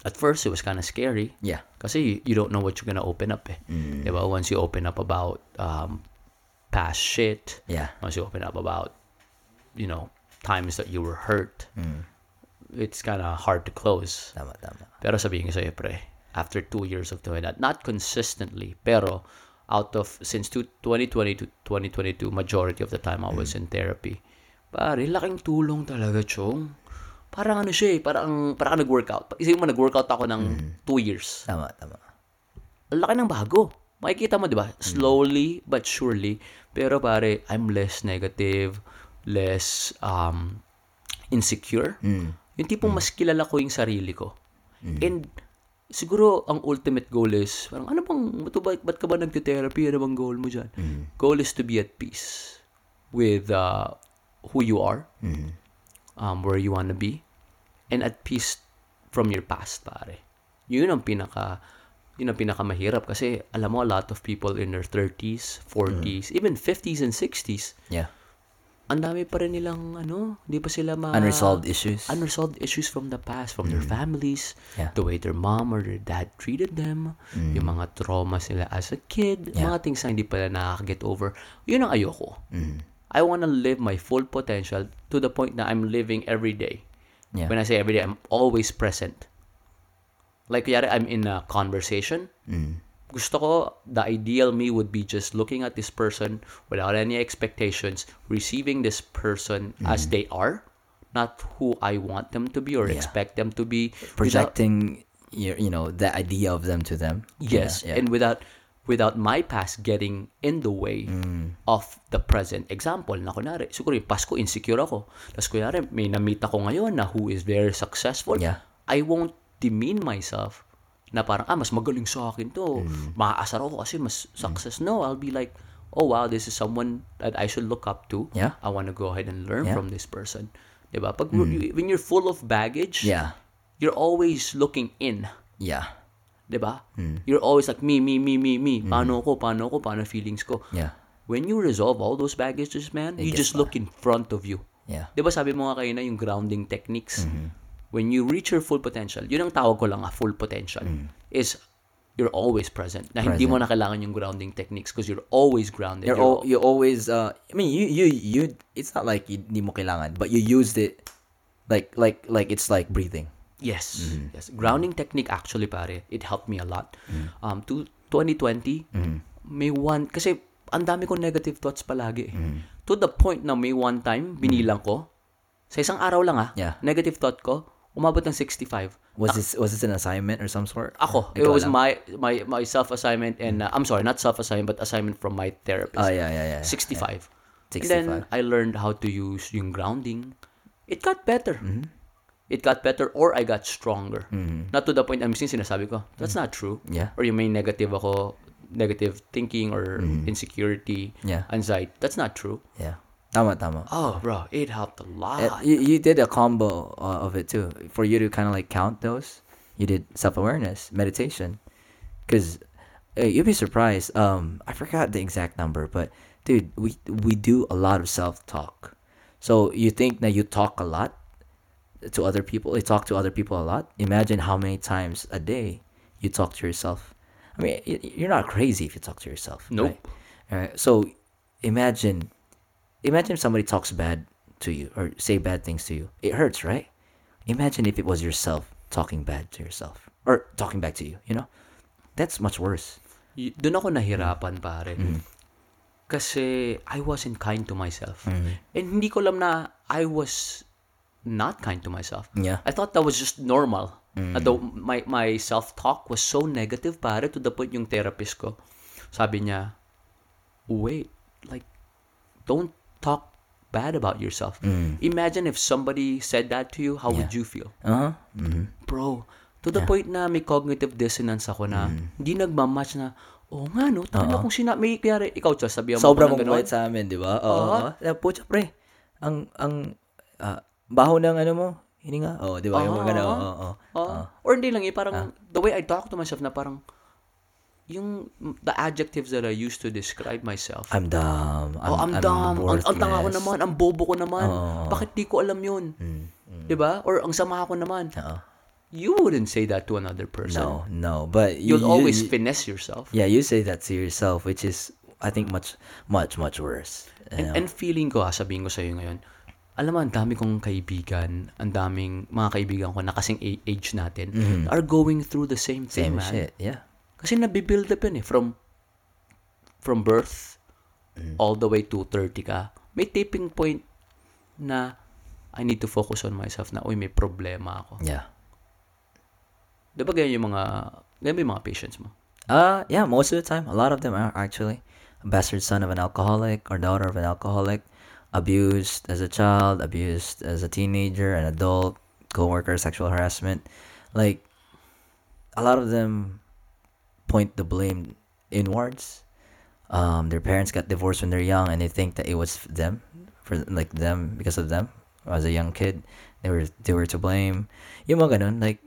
at first, it was kind of scary. Yeah. Kasi you don't know what you're gonna open up eh. Mm. Diba? Once you open up about um, past shit, Yeah. once you open up about, you know, times that you were hurt, Mm. It's kind of hard to close. Tama, tama. Pero sabihin ko sa'yo, pre, after two years of doing that, not consistently, pero out of, since two- 2020 to 2022, majority of the time I was in therapy. Pare, laking tulong talaga, chong. Parang ano siya eh, parang, parang nag-workout. Isipin mo, nag-workout ako ng two years. Tama, tama. Laki ng bago. Makikita mo, di ba? Slowly but surely. Pero pare, I'm less negative, less um, insecure. Mm. Yung tipong mas kilala ko yung sarili ko. And siguro ang ultimate goal is, parang ano bang, ba, ba't ka ba nagte-therapy? Ano bang goal mo dyan? Goal is to be at peace with uh, who you are, um, where you want to be, and at peace from your past, pare. Yun ang pinaka, yun ang pinakamahirap kasi alam mo, a lot of people in their 30s, 40s, even 50s and 60s, Yeah. Ang dami pa rin nilang, ano, hindi pa sila ma... Unresolved issues. unresolved issues from the past, from their families, Yeah. the way their mom or their dad treated them, yung mga traumas nila as a kid, Yeah. mga things na hindi pala nakaka-get over. Yun ang ayoko. Mm. I want to live my full potential to the point na I'm living every day. Yeah. When I say every day, I'm always present. Like, kuyari, I'm in a conversation. Mm. Gusto ko, the ideal me would be just looking at this person without any expectations, receiving this person as they are, not who I want them to be or. Yeah. expect them to be. without- Projecting your, you know, the idea of them to them. Yes, Yeah, yeah. and without without my past getting in the way Mm. of the present. Example, na kunwari, siguro yung Pasko, insecure ako. Tapos kunwari, may na-meet ako ngayon na who is very successful. Yeah. I won't demean myself na parang, ah, mas magaling sa akin to. Mm. Maaasar ako kasi mas success. No, I'll be like, oh wow, this is someone that I should look up to. Yeah. I want to go ahead and learn Yeah. from this person. Diba? Pag, when you're full of baggage, Yeah. you're always looking in. Yeah. 'di ba? You're always like me, me, me, me, me. Paano ko, paano ko, paano feelings ko. Yeah. When you resolve all those baggages, man, you gets just look in front of you. Yeah. 'Di ba sabi mo nga kayo na yung grounding techniques? Mm-hmm. When you reach your full potential, yun ang tawag ko lang, ah, full potential, is you're always present. Na hindi mo na kailangan yung grounding techniques because you're always grounded. You're You're al- you always uh I mean you you you it's not like you, hindi mo kailangan but you used it Like like like it's like breathing. Yes. Mm-hmm. Yes. Grounding technique actually pare, it helped me a lot. Mm-hmm. Um to 2020, may one kasi ang dami kong negative thoughts palagi. eh. Mm-hmm. To the point na may one time binilang ko sa isang araw lang ah, Yeah. negative thought ko umabot ng 65. Was this was this an assignment or some sort? Ako, it was lang? my my my self assignment and uh, I'm sorry, not self assignment but assignment from my therapist. Oh yeah, yeah, yeah. 65. And 65. then I learned how to use yung grounding. It got better. It got better or I got stronger. Not to the point I'm minsan sinasabi ko, that's not true. Yeah. Or yung may negative ako, negative thinking or insecurity, Yeah. anxiety. That's not true. Yeah. Tama, tama. Oh, bro, it helped a Uh, lot. you, you did a combo uh, of it too. For you to kind of like count those, you did self awareness, meditation. Because uh, you'd be surprised. Um, I forgot the exact number, but dude, we we do a lot of self talk. So you think that you talk a lot to other people, you talk to other people a lot. Imagine how many times a day you talk to yourself. I mean, you're not crazy if you talk to yourself. Nope. Right? All right. So imagine, imagine if somebody talks bad to you or say bad things to you. It hurts, right? Imagine if it was yourself talking bad to yourself or talking back to you. You know, that's much worse. Y- Doon ako nahirapan, pare. Mm-hmm. Kasi I wasn't kind to myself. Mm-hmm. And hindi ko alam na I was not kind to myself. Yeah. I thought that was just normal. Mm. Although my, my self-talk was so negative, pare, to the point yung therapist ko, sabi niya, wait, like, don't talk bad about yourself. Imagine if somebody said that to you, how would Mm. Yeah. you feel? Uh huh. Mm-hmm. Bro, to the point na may cognitive dissonance ako na hindi nagmamatch na, oh nga no, tayo na kung sina, may kaya ikaw, Chos, sabihan mo Sobrang mong ganun. bait sa amin, di ba? Oo. Oo. Uh, Pucha, pre. Ang, ang, ah, baho ng ano mo, hininga. Oo, di ba? Yung mga gano'n. Oo, oo. Oh, or hindi lang eh, parang Ah. the way I talk to myself na parang yung the adjectives that I used to describe myself. I'm dumb. I'm, oh, I'm, dumb. Ang, ang tanga ko naman. Ang bobo ko naman. Oo. Bakit di ko alam yun? Mm, 'Di ba? Or ang sama ko naman. Oo. You wouldn't say that to another person. No, no. But you, You'll you- always you- finesse yourself. Yeah, you say that to yourself, which is, I think, much, much, much worse. And, know? and feeling ko, ha, sabihin ko sa'yo ngayon, alam mo, ang dami kong kaibigan, ang daming mga kaibigan ko na kasing age natin, are going through the same thing, Mm-hmm. man. Same shit. Yeah. Kasi nabibuild up yun eh. From, from birth, Mm. all the way to 30 ka, may tipping point na I need to focus on myself na, uy, may problema ako. Yeah. Di ba ganyan yung mga, ganyan yung mga patients mo? Uh, yeah, most of the time. A lot of them are actually a bastard son of an alcoholic or daughter of an alcoholic, abused as a child, abused as a teenager, an adult, coworker, sexual harassment. Like, a lot of them point the blame inwards. Um, their parents got divorced when they're young, and they think that it was them, for like them because of them. As a young kid, they were they were to blame. Yung mga ganun, like,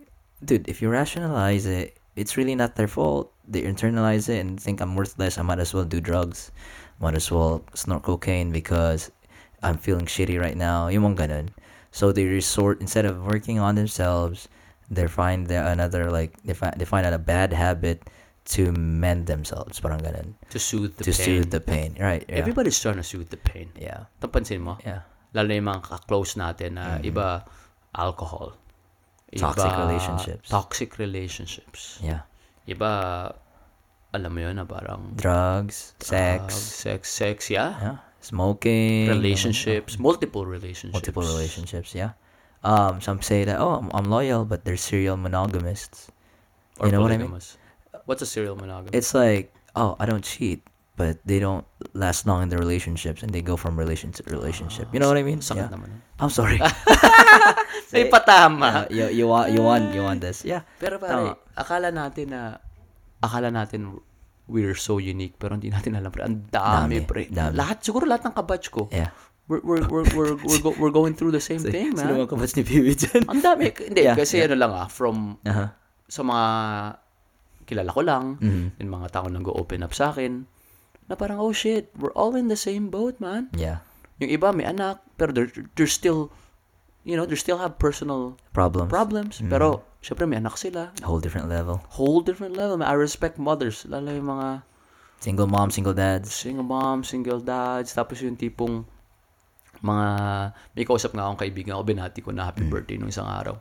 dude, if you rationalize it, it's really not their fault. They internalize it and think I'm worthless. I might as well do drugs. Might as well snort cocaine because I'm feeling shitty right now. Yung mga ganun. So they resort instead of working on themselves, they find the another like they find they find out a bad habit to mend themselves. Parang ganun. To soothe the to pain. soothe the pain. Right. Yeah. Everybody's trying to soothe the pain. yeah. Napansin mo? Yeah. Lalo na yung mga ka-close natin na iba, alcohol. Mm-hmm. Toxic relationships. Toxic relationships. Yeah. Iba, alam mo yun na parang Drugs, uh, sex, sex, sex, yeah. yeah, smoking, Relationships, multiple relationships. multiple relationships. Yeah. Um, some say that oh, I'm, I'm loyal, but they're serial monogamists. Or You know what I mean? What's a serial monogamy? It's like oh, I don't cheat, but they don't last long in their relationships, and they go from relationship to relationship. You know what I mean? Sakit Yeah. naman. yun. I'm sorry. May patama. Uh, you you want you want you want this? Yeah. Pero pare, akala natin na, akala natin we're so unique, pero hindi natin alam, pre. Ang dami, Dami, pre. dami. Lahat, siguro lahat ng kabatch ko. Yeah. We're, we're, we're, we're, we're, go, we're going through the same thing, Sino man. mga kabats ni Piwi dyan? Ang dami. Hindi, Yeah, kasi yeah. ano lang ah, from Uh-huh. sa mga kilala ko lang, Mhm. yung mga tao nag-open up sa akin, na parang, oh shit, we're all in the same boat, man. Yeah. Yung iba may anak, pero they're, they're still, you know, they still have personal Problems. problems. Mm-hmm. Pero, syempre may anak sila. Whole different level. Whole different level. I respect mothers. Lalo yung mga Single mom, single dads. single moms, single dads. Tapos yung tipong, mga, may kausap nga akong kaibigan ko, binati ko na happy birthday nung isang araw.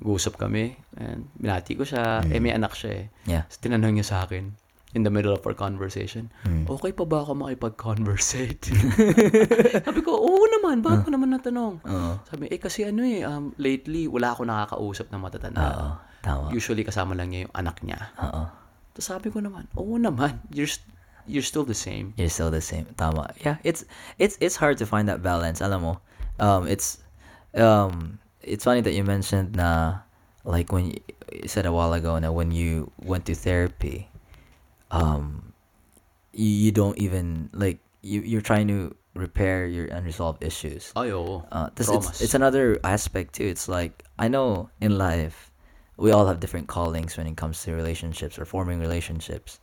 Nag-uusap kami, and binati ko siya, eh may anak siya eh. Yeah. So, tinanong niya sa akin, in the middle of our conversation, okay pa ba ako makipag-conversate? Sabi ko, oo naman, bakit mo naman natanong? Oo. Sabi, eh kasi ano eh, um, lately, wala ako nakakausap na matatanda. Tama. Usually, kasama lang niya yung anak niya. Oo. Tapos sabi ko naman, oo naman, you're, st- you're still the same. You're still the same. Tama. Yeah, it's it's it's hard to find that balance. Alam mo, um, it's um, it's funny that you mentioned na like when you, you said a while ago na when you went to therapy, um, you, you don't even like you you're trying to repair your unresolved issues. Oo. Uh, this it's, it's another aspect too. It's like I know in life we all have different callings when it comes to relationships or forming relationships.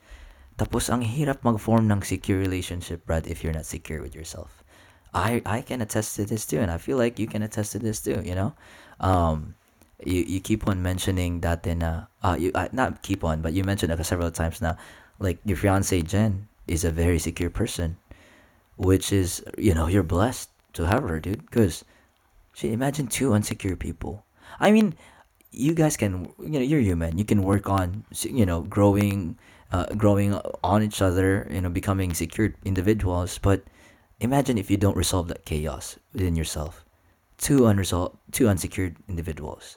Tapos ang hirap mag-form ng secure relationship, Brad, if you're not secure with yourself. I I can attest to this too, and I feel like you can attest to this too. You know, um, you you keep on mentioning that in uh, uh you uh, not keep on, but you mentioned it several times now. Like your fiance Jen is a very secure person, which is you know you're blessed to have her, dude. Because, she imagine two insecure people. I mean, you guys can you know you're human. You can work on you know growing, uh, growing on each other. You know, becoming secure individuals. But imagine if you don't resolve that chaos within yourself. Two unresolved, two unsecured individuals.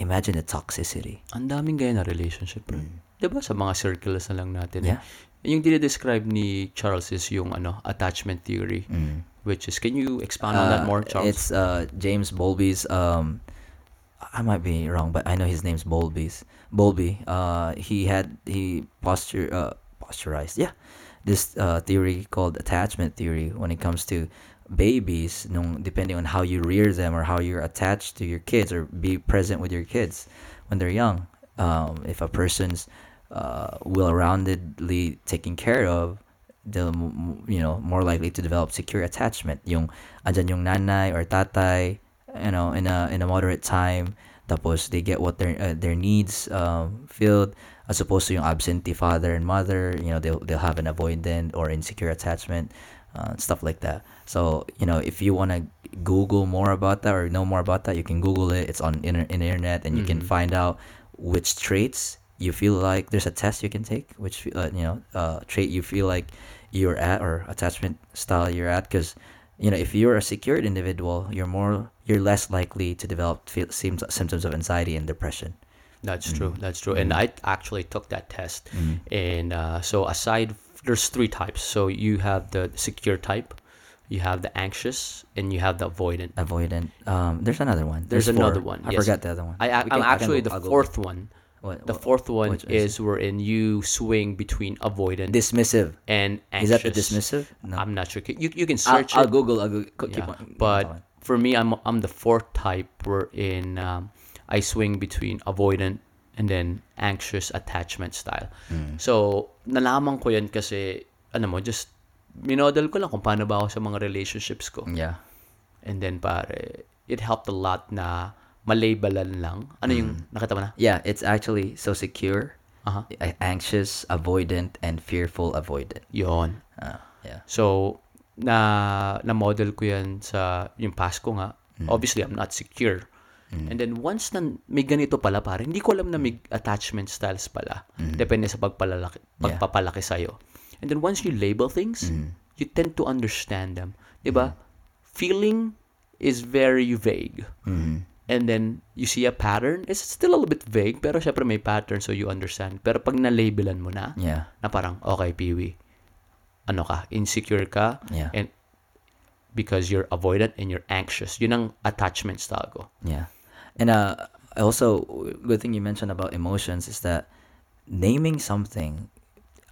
Imagine the toxicity. Ang daming ganyan na relationship, bro. Diba sa mga circles na lang natin. Mm. Yeah. Eh. Yung dinidescribe ni Charles is yung ano attachment theory. Which is, can you expound on that Uh, more, Charles? It's uh James Bowlby's um I might be wrong, but I know his name's Bowlby's. Bowlby. Uh he had he posture uh posturized, yeah. This uh theory called attachment theory when it comes to babies, nung depending on how you rear them or how you're attached to your kids or be present with your kids when they're young. Um if a person's uh well-roundedly taken care of, m- you know more likely to develop secure attachment yung andyan yung nanay or tatay you know in a in a moderate time tapos they get what their uh, their needs um filled as opposed to yung absentee father and mother you know they'll they'll have an avoidant or insecure attachment uh, stuff like that. So you know if you want to google more about that or know more about that you can google it. It's on inter- in internet and you can find out which traits you feel like there's a test you can take which uh, you know uh, trait you feel like you're at or attachment style you're at. Because you know if you're a secured individual you're more you're less likely to develop symptoms of anxiety and depression That's true. That's true. And I actually took that test. And uh, so aside, there's three types. So you have the secure type, you have the anxious, and you have the avoidant. avoidant um there's another one There's four. another one, i yes. forgot the other one I, I, I'm can- actually the I'll fourth one. what, The fourth one is is wherein you swing between avoidant dismissive and anxious. is that the dismissive no I'm not sure. You you can I'll, search I'll google i'll go, keep Yeah. on But for me, I'm I'm the fourth type wherein um, I swing between avoidant and then anxious attachment style. Mm. So, nalaman ko yan kasi, ano mo, just minodel ko lang kung paano ba ako sa mga relationships ko. yeah And then, pare, it helped a lot na malabelan lang. Ano yung, Mm. nakita mo na? yeah it's actually so secure a- anxious avoidant and fearful avoidant Yon. uh, yeah So, na na-model ko yan sa yung past ko nga. Mm. Obviously, I'm not secure. And then, once na may ganito pala, pare, hindi ko alam na may attachment styles pala. Depende sa pagpalalaki, Mm. Yeah. Mm. pagpapalaki sa'yo. And then, once you label things, you tend to understand them. Di ba? Feeling is very vague. Mm-hmm. And then, you see a pattern, it's still a little bit vague, pero syempre may pattern so you understand. Pero pag na-labelan mo na, yeah na parang, okay, Peewee, ano ka, insecure ka, Yeah. and because you're avoidant and you're anxious. Yun ang attachment style ko. Yeah. And uh also good thing you mentioned about emotions is that naming something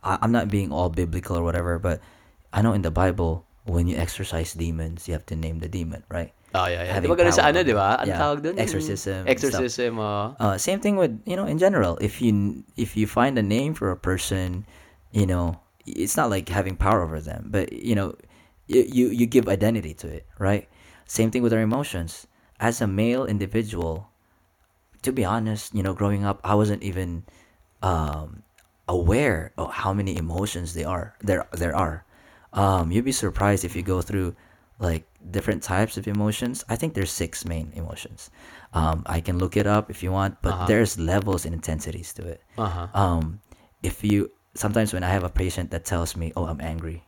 I, I'm not being all biblical or whatever, but I know in the Bible when you exorcise demons, you have to name the demon, right? Oh, yeah, yeah. Di ba ganun sa ano, di ba? Ang Yeah. tawag doon? Exorcism, Exorcism. Uh, same thing with you know in general. If you if you find a name for a person, you know it's not like having power over them, but you know you you, you give identity to it, right? Same thing with our emotions. As a male individual, to be honest, you know, growing up, I wasn't even um, aware of how many emotions they are there there are. Um, you'd be surprised if you go through like different types of emotions. I think there's six main emotions. Um, I can look it up if you want, but there's levels and intensities to it. Uh-huh. Um, if you sometimes when I have a patient that tells me, "Oh, I'm angry,"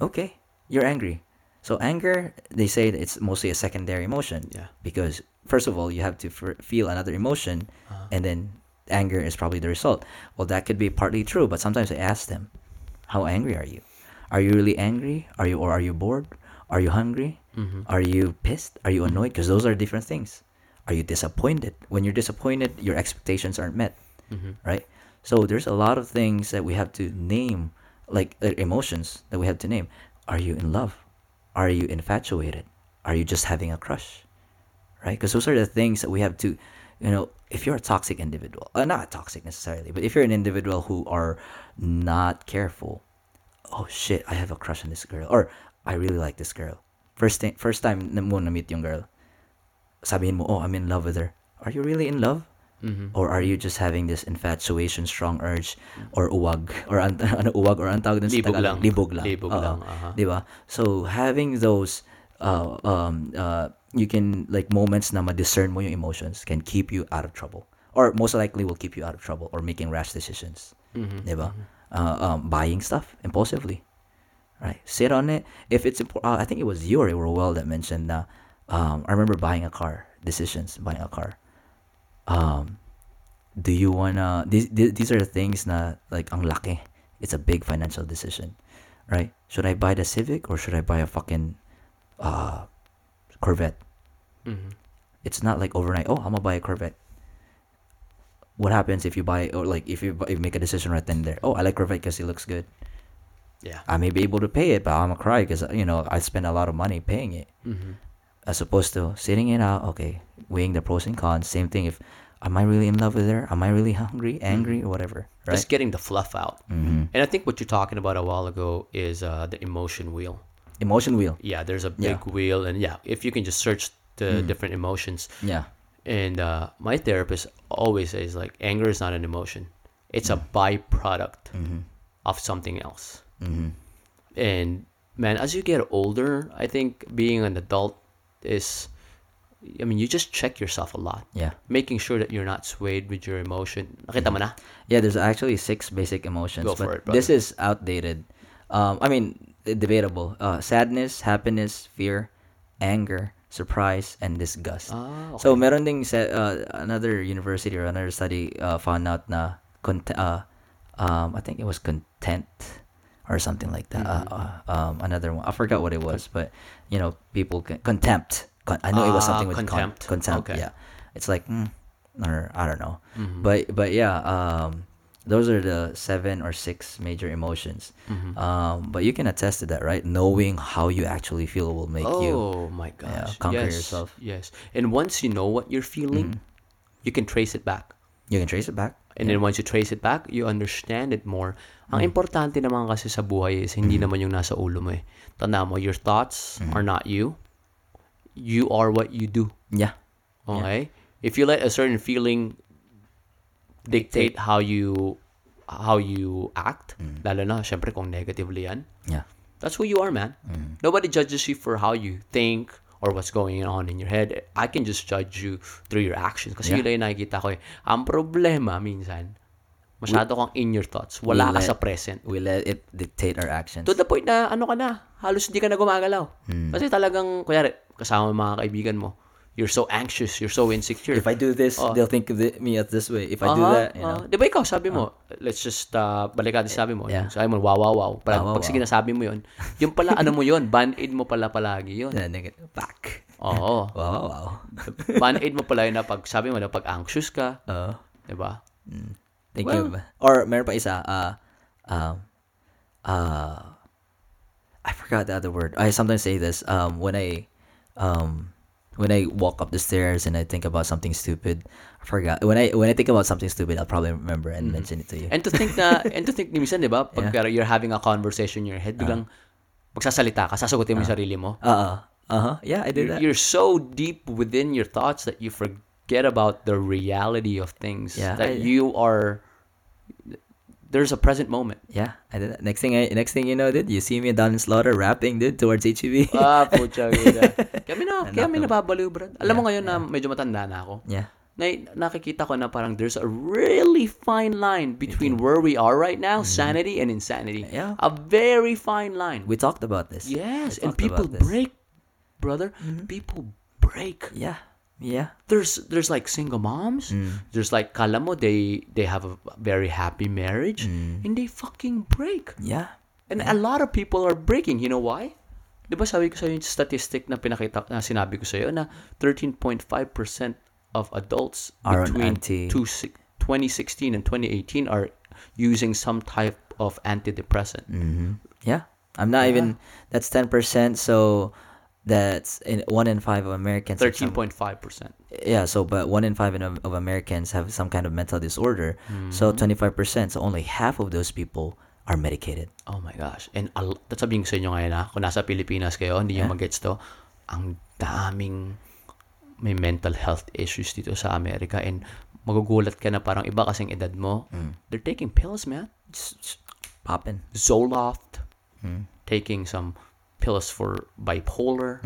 okay, you're angry. So anger, they say that it's mostly a secondary emotion. Yeah. Because first of all, you have to f- feel another emotion, Uh-huh. and then anger is probably the result. Well, that could be partly true, but sometimes I ask them, "How angry are you? Are you really angry? Are you or are you bored? Are you hungry? Mm-hmm. Are you pissed? Are you annoyed? Because those are different things. Are you disappointed? When you're disappointed, your expectations aren't met, Mm-hmm. right? So there's a lot of things that we have to name, like uh, emotions that we have to name. Are you in love? Are you infatuated? Are you just having a crush? Right? Because those are the things that we have to, you know, if you're a toxic individual, uh, not toxic necessarily, but if you're an individual who are not careful, oh shit, I have a crush on this girl, or I really like this girl. First thing, first time na mo na-meet yung girl, sabihin mo, oh, I'm in love with her. Are you really in love? Mm-hmm. Or are you just having this infatuation, strong urge, or uwag, or an, ano uwag, or ang tawag dun sa Libog Tagalog? lang. Libog lang. Libog Oo. lang, aha. Di ba? So, having those, uh, um, uh, you can, like, moments na ma-discern mo yung emotions can keep you out of trouble. Or most likely will keep you out of trouble or making rash decisions. Mm-hmm. Di ba? Uh, um, buying stuff impulsively. Right? Sit on it. If it's important, uh, I think it was you or Roel that mentioned na, um, I remember buying a car, decisions, buying a car. Um, do you wanna, these, these are the things na, like, ang laki. It's a big financial decision. Right? Should I buy the Civic or should I buy a fucking, uh, Corvette? Mm-hmm. It's not like overnight, oh, I'm gonna buy a Corvette. What happens if you buy, or like, if you, if you make a decision right then and there? Oh, I like Corvette because it looks good. Yeah. I may be able to pay it, but I'm gonna cry because you know I spend a lot of money paying it, Mm-hmm. As opposed to sitting it out. Okay, weighing the pros and cons. Same thing. If am I really in love with her? Am I really hungry, angry, or whatever? Right. Just getting the fluff out. mm-hmm. And I think what you're talking about a while ago is uh, the emotion wheel. Emotion wheel. Yeah, there's a Yeah. big wheel, and yeah, if you can just search the Mm. different emotions, Yeah. and uh, my therapist always says like anger is not an emotion; it's Mm. a byproduct Mm-hmm. of something else. Mm-hmm. And man, as you get older, I think being an adult is, I mean, you just check yourself a lot, Yeah. making sure that you're not swayed with your emotion. Nakita mo na? Yeah. There's actually six basic emotions, Go but for it, this is outdated. Um, I mean, debatable. Uh, sadness, happiness, fear, anger, surprise, and disgust. Ah, So meron ding sa, uh, another university or another study uh, found out na cont- uh, um, I think it was content or something like that. Uh, uh, um, another one. I forgot what it was, but you know, people can, contempt. Con- I know it was Ah, something with con- contempt. contempt. Okay. Yeah, it's like mm, or I don't know, Mhm. but but yeah, um, those are the seven or six major emotions. Mhm. Um, but you can attest to that, right? Knowing how you actually feel will make you. oh my gosh. conquer yes, yourself. Yes. And once you know what you're feeling, Mhm. you can trace it back. You can trace it back. And then once you trace it back, you understand it more. Ang Mm. importante naman kasi sa buhay is hindi Mm-hmm. naman yung nasa ulo mo eh. Tanda mo, your thoughts Mm-hmm. are not you. You are what you do. Yeah. Okay? If you let a certain feeling dictate how you how you act, lalo na syempre kung negatively yan, Yeah. that's who you are, man. Nobody judges you for how you think or what's going on in your head. I can just judge you through your actions. Kasi Yeah. yun lang yung nakikita ko eh. Ang problema minsan, masyado kang in your thoughts. Wala ka let- sa present. We let it dictate our actions. To the point na ano ka na, halos hindi ka na gumagalaw. Hmm. Kasi talagang, kunyari, kasama mga kaibigan mo, you're so anxious, you're so insecure. If I do this, Oh. they'll think of it, me as this way. If I do Aha, that, you know. ah. di ba ikaw, sabi mo, let's just, uh, balik natin sabi mo. Yeah. Sabi mo, wow, wow, wow. Pag, Wow, wow, pag sige wow. na sabi mo yun, yung pala, ano mo yun, band-aid mo pala palagi yun. Back. Oo. Wow, wow, wow. Band-aid mo pala yun na pag sabi mo na pag anxious ka, Uh, di ba? Thank Well- you. Or meron pa isa, uh, um, uh, I forgot the other word. I sometimes say this, um, when I, um, when I walk up the stairs and I think about something stupid, I forgot. When I, when I think about something stupid, I'll probably remember and mention it to you. And to think na, and to think, minsan, di ba, pag Yeah. you're having a conversation in your head, biglang magsasalita ka, sasagutin mo yung sarili mo. Uh, uh-huh. Yeah, I did You're, that. you're so deep within your thoughts that you forget about the reality of things. Yeah, that I- you are there's a present moment. Yeah, I did that. Next thing I, next thing you know, dude, you see me down in Slaughter rapping, dude, towards HEB. ah, pucha vida. Kami na, kami Nako. nababaliw, brad. Alam mo Yeah, ngayon na medyo matanda na ako. yeah. Na, nakikita ko na parang there's a really fine line between where we are right now, sanity and insanity. Mm-hmm. Yeah. A very fine line. We talked about this. yes, and people about this. break, brother. People break. Yeah, yeah. There's there's like single moms. Mm. There's like kala mo they they have a very happy marriage Mm. and they fucking break. Yeah. And a lot of people are breaking. You know why? Di ba sabi ko sa'yo yung statistic na pinakita, na sinabi ko sa'yo na 13.5% of adults Are between two 2016 and 2018 are using some type of antidepressant. Mm-hmm. Yeah. I'm not even. That's ten percent. So that's in one in five of Americans. 13.5%. Yeah. So, but one in five in, of Americans have some kind of mental disorder. So hmm. twenty five percent. So only half of those people are medicated. Oh my gosh. And al- sabihin ko sa inyo ngayon ha, kung nasa Pilipinas kayo, hindi nyo magets to, ang daming may mental health issues dito sa Amerika and magugulat ka na parang iba kasing edad mo, hmm. they're taking pills, man. Just, just popping. Zoloft, hmm. taking some pills for bipolar.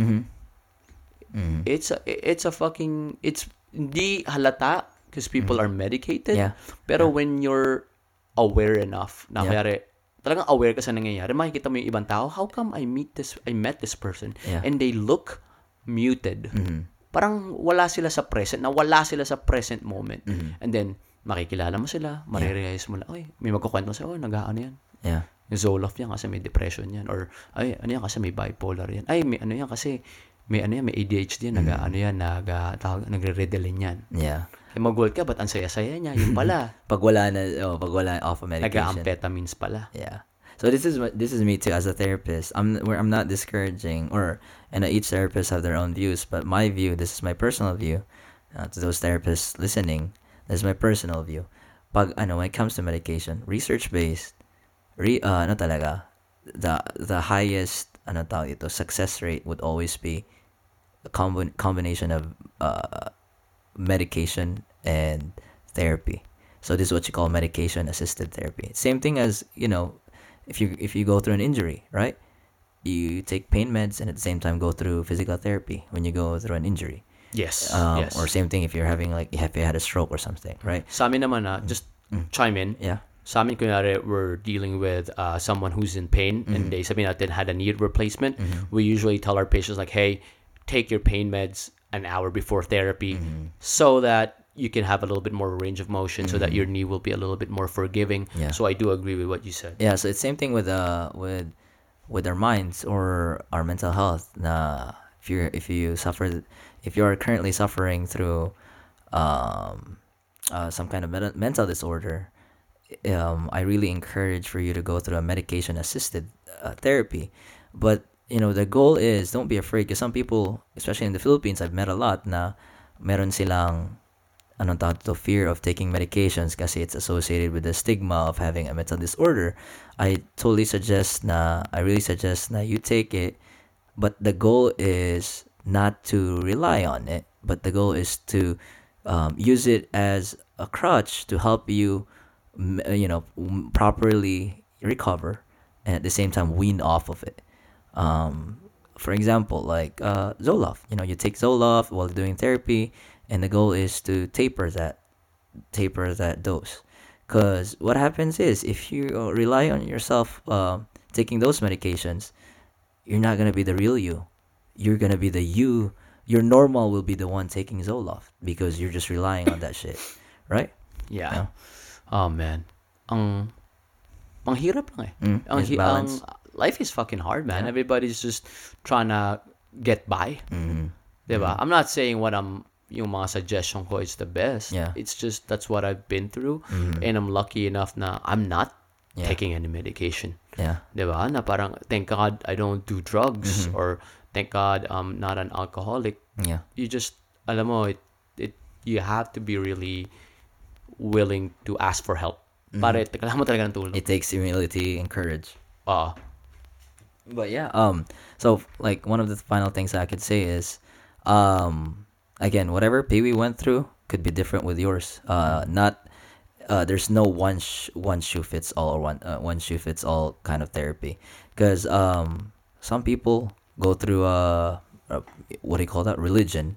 It's a it's a fucking it's hindi halata because people are medicated. Yeah. Pero when you're aware enough, na Yeah. kaya talagang aware ka sa nangyayari, makikita mo yung ibang tao, how come I meet this I met this person Yeah. and they look muted. Parang wala sila sa present, na wala sila sa present moment. And then makikilala mo sila, marirealize mo na, ay, may magkukwento sa, oh, nag-ano yan. Yeah. Zoloft yan kasi may depression yan. Or, ay, ano yan kasi may bipolar yan. Ay, may ano yan kasi may ano yan, may ADHD yan, nag, ano yan, nag, uh, tawag, nagre-Ritalin yan. Yeah. Kaya mag ka, ba't ang saya-saya niya? Yung pala, Pag wala na, oh, pag wala off of medication. nag-amphetamines pala. Yeah. So this is this is me too as a therapist. I'm where I'm not discouraging or and each therapist have their own views, but my view, this is my personal view. Uh, to those therapists listening, this is my personal view. Pag ano when it comes to medication, research based, re uh, ano talaga, the the highest ano tawag ito, success rate would always be a combi- combination of uh, medication and therapy. So this is what you call medication assisted therapy. Same thing as, you know, if you if you go through an injury, right? You take pain meds and at the same time go through physical therapy when you go through an injury. Yes. Um, yes. Or same thing if you're having like if you had a stroke or something, right? Sa amin naman na, just chime in. Yeah. Sa amin, kunyari, we're dealing with uh, someone who's in pain and they sabihin natin had a knee replacement. We usually tell our patients like, hey, take your pain meds an hour before therapy so that you can have a little bit more range of motion so that your knee will be a little bit more forgiving. Yeah. So I do agree with what you said. Yeah, so it's same thing with uh with with our minds or our mental health. Na if you if you suffer if you are currently suffering through um uh, some kind of mental disorder, um I really encourage for you to go through a medication assisted uh, therapy. But you know the goal is don't be afraid because some people, especially in the Philippines, I've met a lot na meron silang anong tawag to fear of taking medications kasi it's associated with the stigma of having a mental disorder. I totally suggest na I really suggest na you take it, but the goal is not to rely on it, but the goal is to um, use it as a crutch to help you, you know, properly recover and at the same time wean off of it. Um, for example, like uh, Zoloft. You know, you take Zoloft while doing therapy, and the goal is to taper that, taper that dose. Because what happens is if you uh, rely on yourself uh, taking those medications, you're not gonna be the real you. You're gonna be the you. Your normal will be the one taking Zoloft because you're just relying on that shit, right? Yeah. Yeah. Oh, man. Ang, ang hirap lang eh. Mm, ang, hi- ang- life is fucking hard, man. Everybody's just trying to get by. Mm-hmm. Diba? I'm not saying what I'm yung mga suggestion ko is the best. Yeah. It's just that's what I've been through and I'm lucky enough na I'm not Yeah. taking any medication. Yeah. Diba? Na parang thank God I don't do drugs or thank God I'm not an alcoholic. Yeah. You just alam mo it, it you have to be really willing to ask for help. Pare, kailangan mo talaga ng tulong. It takes humility and courage. Ah. But yeah, um, so like one of the final things I could say is, um, again, whatever Pee Wee went through could be different with yours. Uh, not, uh, there's no one sh- one shoe fits all or one uh, one shoe fits all kind of therapy because um some people go through uh, uh what do you call that religion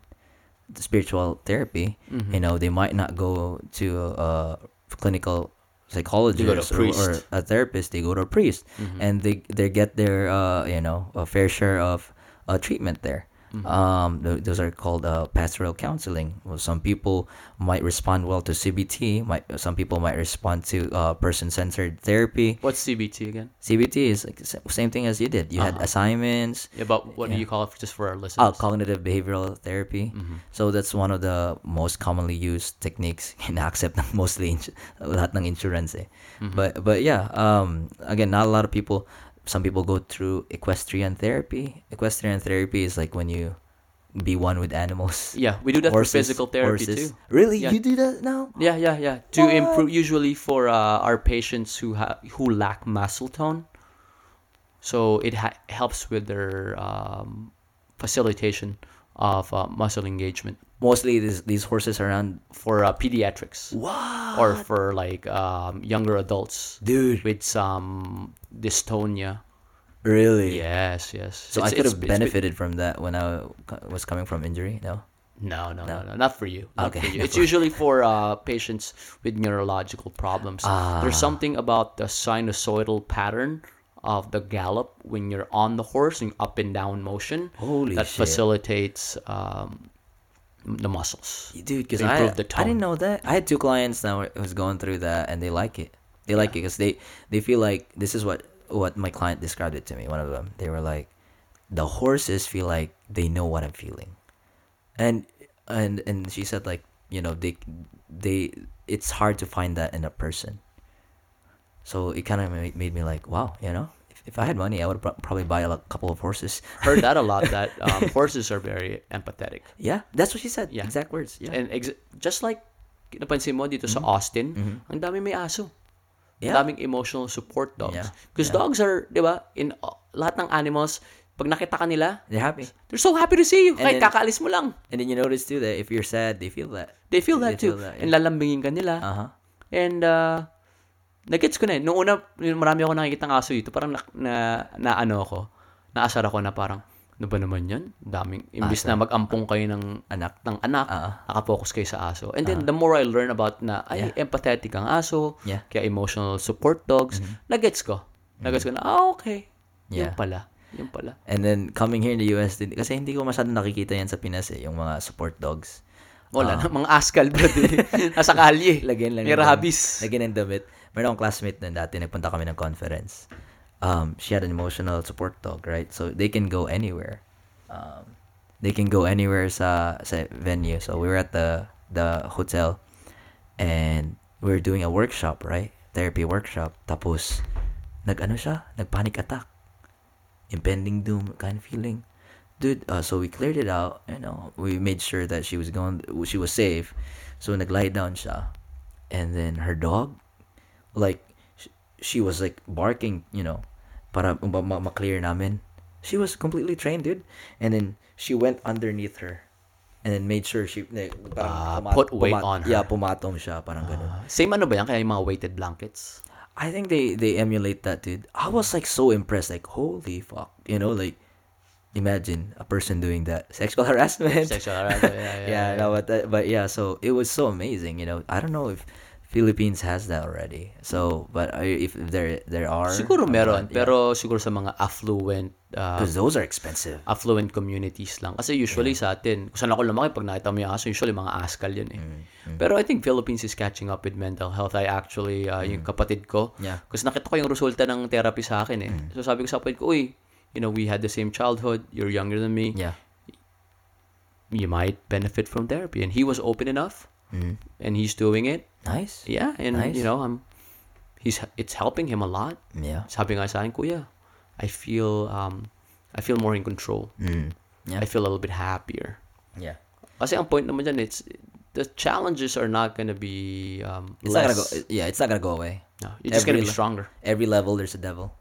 spiritual therapy Mm-hmm. you know they might not go to a clinical psychologist They go to a or- or, a therapist they go to a priest Mm-hmm. and they they get their uh you know a fair share of uh, treatment there Mm-hmm. um th- those are called uh, pastoral counseling well, some people might respond well to cbt might some people might respond to uh, person-centered therapy What's CBT again? cbt is like same thing as you did you had Uh-huh. assignments Yeah, but what do you call it just for our listeners? Oh, cognitive behavioral therapy. Mm-hmm. So that's one of the most commonly used techniques in accept mostly ins- lahat ng insurance eh. Mm-hmm. But but yeah, um again, not a lot of people some people go through equestrian therapy. Equestrian therapy is like when you be one with animals. yeah, we do that Horses- for physical therapy horses. too. Really? Yeah. You do that now? Yeah, yeah, yeah. To improve, usually for uh, our patients who ha- who lack muscle tone, so it ha- helps with their um, facilitation of uh, muscle engagement Mostly these these horses are around for uh, pediatrics Wow. or for like um, younger adults Dude, with some dystonia. really? Yes, yes. So I could have it's- benefited from that when I was coming from injury, no? No, no, no, no, not for you. Not Okay. for you. It's usually for uh, patients with neurological problems. There's Ah. something about the sinusoidal pattern of the gallop when you're on the horse and up and down motion Holy that shit. facilitates um, the muscles. dude because I, the I didn't know that. I had two clients now who's going through that and they like it. They like it because they they feel like this is what what my client described it to me one of them. They were like the horses feel like they know what i'm feeling. And and and she said like you know they they it's hard to find that in a person. So it kind of made, made me like wow you know if, i had money i would pro- probably buy a couple of horses Heard that a lot. That um, horses are very empathetic, yeah that's what she said Yeah. exact words yeah and ex- just like napansin mo dito sa Austin, ang dami may aso. Mm-hmm. Yeah. Ang daming emotional support dogs. Yeah. Because Yeah. dogs are, di ba, in uh, lahat ng animals, pag nakita ka nila, they're happy they're so happy to see you. And Kahit then- kakaalis mo lang. And then you notice too that if you're sad, they feel that. They feel They that too. feel that, And lalambingin ka nila. Uh huh. And, uh, nagets ko na eh. Noong una, marami ako nakikita ng aso dito, parang na, na, na ano ako, naasar ako na parang, ano ba naman yan? Daming, imbis na mag-ampong kayo ng Anak. ng anak, Oo. nakafocus kayo sa aso. And then, the more I learn about na, ay, Yeah. empathetic ang aso, Yeah. kaya emotional support dogs, nagets ko. Nagets ko na, ah, okay. Yeah. Yun pala. Yun pala. And then coming here in the US, din, kasi hindi ko masyadong nakikita yan sa Pinas eh, yung mga support dogs. Wala na, mga askal, bro. Nasa kalye. Lagyan lang. May rabies. Lagyan ng damit. Meron akong classmate na dati, nagpunta kami ng conference. Um, she had an emotional support dog, right? So they can go anywhere. Um, they can go anywhere sa sa venue. So we were at the the hotel and we were doing a workshop, right? Therapy workshop. Tapos nag-ano siya? Nag-panic attack. Impending doom kind of feeling. Dude, uh, so we cleared it out, you know. We made sure that she was going she was safe. So nag-lie down siya. And then her dog like she was like barking, you know, para ma- ma- ma-clear namin. She was completely trained, dude. And then she went underneath her. And then made sure she like, Ah, parang put weight on her. Yeah, pumatong siya, parang ganun. Same ano ba yan? Kaya yung mga weighted blankets? I think they they emulate that, dude. I was like so impressed, like holy fuck, you know, like imagine a person doing that, sexual harassment. Sexual harassment. Yeah, yeah, yeah, no, but that, but yeah, so it was so amazing, you know. I don't know if Philippines has that already. So, but if there there are, Siguro meron, yeah. pero siguro sa mga affluent uh, because those are expensive. affluent communities lang. Kasi usually sa atin, kung saan ako lumaki, pag nakita mo yung aso, usually mga askal yun eh. Mm, Pero I think Philippines is catching up with mental health. I actually, uh, yung kapatid ko, Mm. Yeah. Mm. kasi nakita ko yung resulta ng therapy sa akin eh. So sabi ko sa kapatid ko, uy, you know, we had the same childhood, you're younger than me, Yeah. you might benefit from therapy. And he was open enough, Mm. and he's doing it. Nice. Yeah, and Nice. you know, I'm, he's, it's helping him a lot. Yeah. Sabi nga sa akin, kuya, I feel, um, I feel more in control. Mm. Yeah. I feel a little bit happier. Yeah. Kasi ang point naman dyan, it's, the challenges are not gonna be um, It's not gonna go. Yeah, it's not gonna go away. no, you're just gonna be stronger. Every level, there's a devil.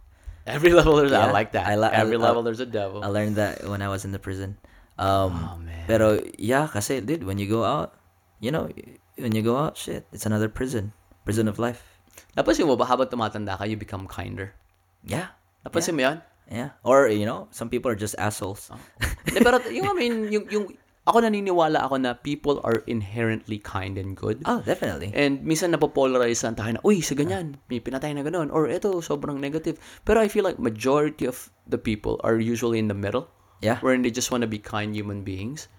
Every level there's, I Yeah, like that. I I- Every I- level there's a devil. I learned that when I was in the prison. Um, Oh, man. Pero yeah, kasi dude, when you go out, you know, when you go out, shit, it's another prison. prison of life. Napansin mo ba habang tumatanda ka, you become kinder? Yeah. Napansin mo yan? Yeah. Or, you know, some people are just assholes. Hindi, pero yung, I mean, yung, yung, ako naniniwala ako na people are inherently kind and good. Oh, definitely. And minsan napopolarize ang tayo na, uy, sa ganyan, may pinatay na ganun. Or ito, sobrang negative. Pero I feel like majority of the people are usually in the middle. Yeah. Wherein they just want to be kind human beings.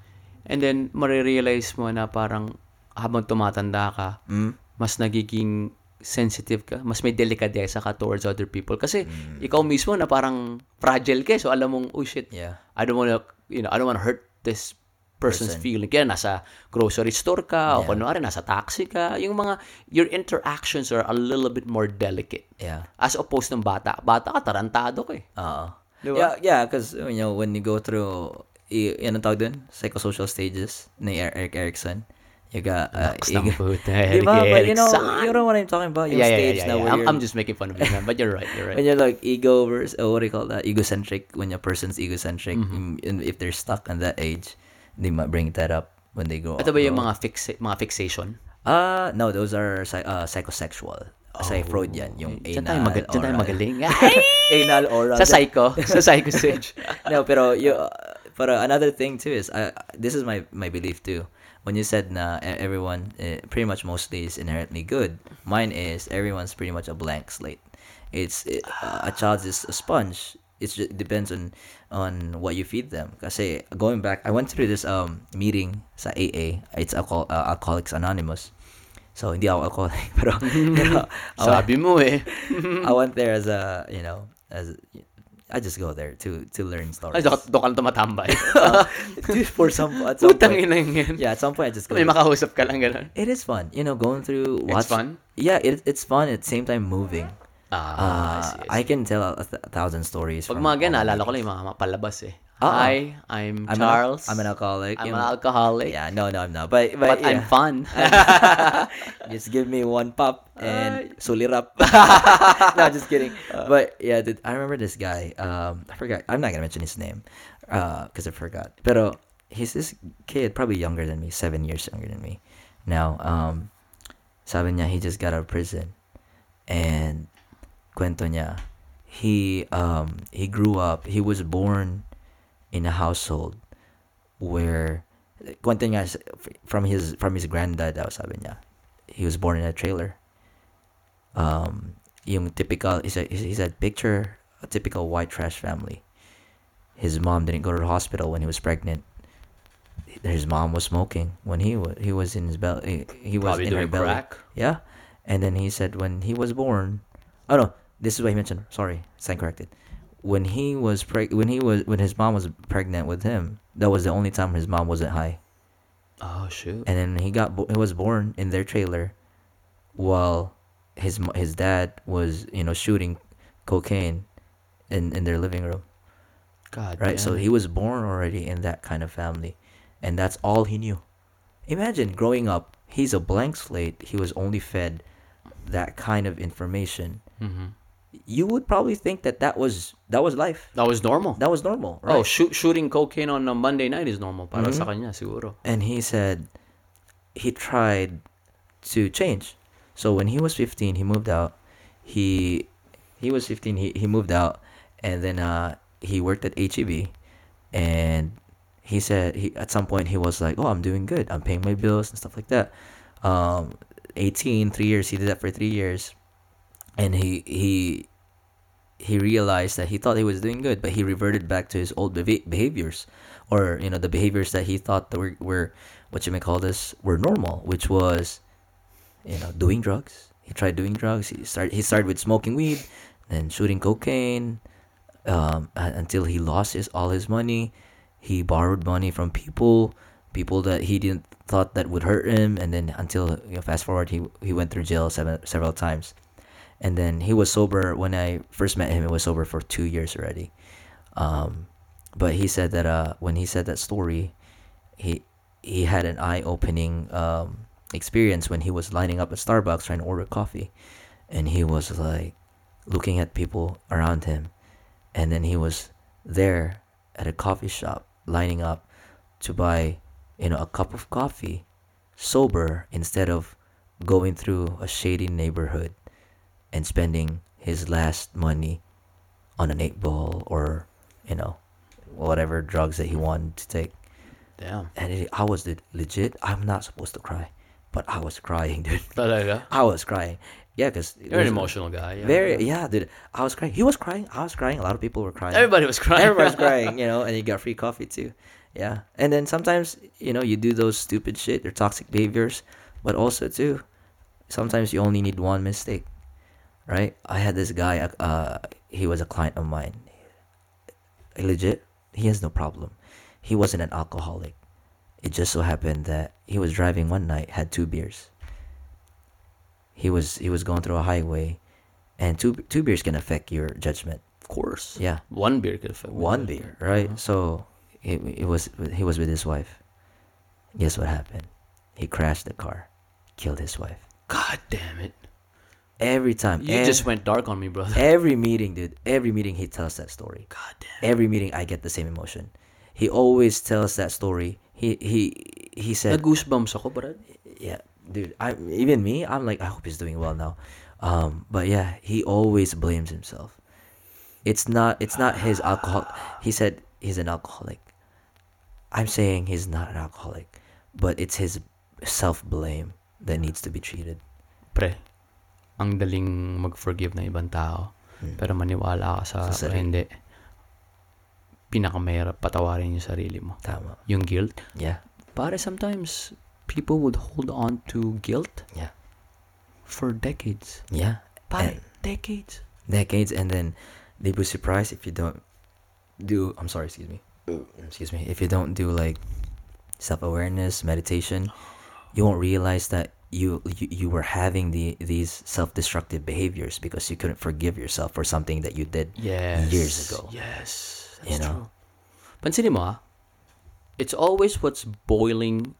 And then, marirealize mo na parang habang tumatanda ka, Mm. mas nagiging sensitive ka, mas may delikadesa ka towards other people. Kasi, Mm. ikaw mismo na parang fragile ka. eh. So, alam mong, oh shit, Yeah. I don't wanna, you know, I don't wanna hurt this person's Person. feeling. Kaya nasa grocery store ka, o Yeah. kunwari nasa taxi ka, yung mga, your interactions are a little bit more delicate. Yeah. As opposed ng bata. Bata ka, tarantado ka eh. Uh, Diba? Yeah, yeah, because you know when you go through, y- ang tawag dun? Psychosocial stages ni Er- Eric Erickson. You got, uh, you ng puta, Di ba? Eric But you know, Erickson. you know what I'm talking about? Yung Yeah, yeah, stage yeah, na yeah. where I'm, you're, I'm just making fun of you, man. But you're right, you're right. when you're like ego versus, oh, what do you call that? Egocentric. When a person's egocentric, Mm-hmm. and if they're stuck on that age, they might bring that up when they grow Ito ba yung mga, fixa- mga fixation? Ah, no, those are uh, psychosexual. Sa Freud yan, yung Oh, anal, tayo, magal- diyan tayo oral. magaling. anal, oral. sa psycho. sa psycho stage. no, pero you, pero another thing too is uh, this is my my belief too. When you said na everyone uh, pretty much mostly is inherently good, mine is everyone's pretty much a blank slate. It's it, uh, a child is a sponge. It just depends on on what you feed them. Kasi going back, I went through this um meeting sa AA. It's alcohol, uh, Alcoholics Anonymous. So hindi ako alcoholic, pero, pero I, went, Sabi mo eh. I went there as a you know as I just go there to to learn stories. Ay, doon ka lang tumatambay. Dude, for some at some Putang point, ina yun. yeah, at some point I just go. May makausap ka lang gano'n. It is fun, you know, going through. It's Watch, fun? Yeah, it, it's fun at the same time moving. Ah, Uh, I see, I I can tell a, th- a thousand stories. Pag from mga ganun, all naalala ko lang yung mga mapalabas eh. Oo. Hi, I'm, I'm Charles. I'm an alcoholic. I'm an alcoholic. Yeah, no, no, I'm not. But But, but, I'm yeah. fun. just give me one pop and sulirap. no, just kidding. but yeah, dude, I remember this guy. Um, I forgot. I'm not gonna mention his name, uh, because I forgot. Pero he's this kid, probably younger than me, seven years younger than me. Now, um, sabi niya he just got out of prison, and kwento niya, he um he grew up. He was born in a household where kwento niya from his from his granddad daw sabi niya. He was born in a trailer. Um yung typical he said, he said picture a typical white trash family. His mom didn't go to the hospital when he was pregnant. His mom was smoking when he was he was in his belly he was Probably in her belly. crack. yeah. And then he said when he was born oh no this is what he mentioned. Sorry stand corrected. When he was preg- when he was when his mom was pregnant with him that was the only time his mom wasn't high. Oh, shoot. and then he got bo- he was born in their trailer while his his dad was you know shooting cocaine in in their living room. God right? So he was born already in that kind of family. And that's all he knew. Imagine growing up he's a blank slate. He was only fed that kind of information. Mhm. You would probably think that that was that was life That was normal. that was normal right Oh, shoot, shooting cocaine on a Monday night is normal para Mhm. sa kanya siguro. and he said he tried to change. So when he was 15, he moved out. He he was 15. He he moved out, and then uh he worked at HEB, and he said he at some point he was like, "Oh, I'm doing good. I'm paying my bills and stuff like that." Um, 18, three years. He did that for three years, and he he he realized that he thought he was doing good, but he reverted back to his old beha- behaviors, or you know the behaviors that he thought that were, were what you may call this were normal, which was, you know, doing drugs. He tried doing drugs. He started. He started with smoking weed, then shooting cocaine, um, until he lost his all his money. He borrowed money from people, people that he didn't thought that would hurt him, and then until you know, fast forward, he he went through jail seven, several times, and then he was sober when I first met him. He was sober for two years already, um, but he said that uh, when he said that story, he he had an eye opening um, experience when he was lining up at Starbucks trying to order coffee, and he was like looking at people around him, and then he was there at a coffee shop lining up to buy you know a cup of coffee sober instead of going through a shady neighborhood and spending his last money on an eight ball or you know whatever drugs that he wanted to take Damn. and it, i was legit i'm not supposed to cry but i was crying dude Talaga? Uh, i was crying yeah because You're an emotional guy. Yeah. very yeah dude i was crying he was crying i was crying a lot of people were crying Everybody was crying. Everybody was crying, you know, and you got free coffee too. Yeah. And then sometimes, you know, you do those stupid shit or toxic behaviors, but also too, sometimes you only need one mistake. Right? I had this guy, uh, he was a client of mine. Legit, he has no problem. He wasn't an alcoholic. It just so happened that he was driving one night, had two beers. He was he was going through a highway, and two two beers can affect your judgment. Of course. Yeah One beer could affect one beer, right? So it, it was he was with his wife. Guess what happened? He crashed the car, killed his wife. God damn it. Every time, You ev- just went dark on me, brother. every meeting, dude. Every meeting he tells that story. God damn. Every meeting I get the same emotion. He always tells that story. He he he said, Nag-goosebumps ako, yeah, dude. I even me, I'm like, I hope he's doing well now. Um, but yeah, he always blames himself. It's not. It's not his alcohol. He said he's an alcoholic. I'm saying he's not an alcoholic, but it's his self blame that needs to be treated. Pre, ang daling mag-forgive ng ibang tao. Pero maniwala ka sa, Hmm. Sa sarili. hindi. Pinakamahirap patawarin yung sarili mo. Tama. Yung guilt. Yeah. Pare, sometimes people would hold on to guilt Yeah. for decades. Yeah. Pare, And decades. decades, and then they'd be surprised if you don't do. I'm sorry. Excuse me. Excuse me. If you don't do like self awareness, meditation, you won't realize that you you, you were having the these self destructive behaviors because you couldn't forgive yourself for something that you did Yes. years ago. Yes. That's You know? true. Pansinin mo ah, it's always what's boiling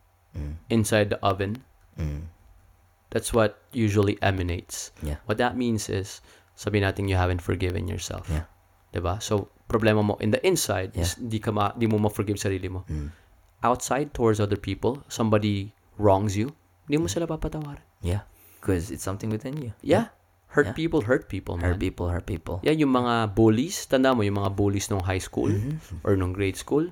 inside the oven. Mm. That's what usually emanates. Yeah. What that means is, sabi natin you haven't forgiven yourself. Yeah. 'Di ba? So, problema mo in the inside is di ka ma, di mo ma-forgive sarili mo. Mm. Outside towards other people, somebody wrongs you, di mo sila papatawarin. Yeah. Because it's something within you. Yeah. Hurt Yeah. people, hurt people, man. Hurt people, hurt people. Yeah, yung mga bullies, tanda mo yung mga bullies nung high school Mm-hmm. or nung grade school,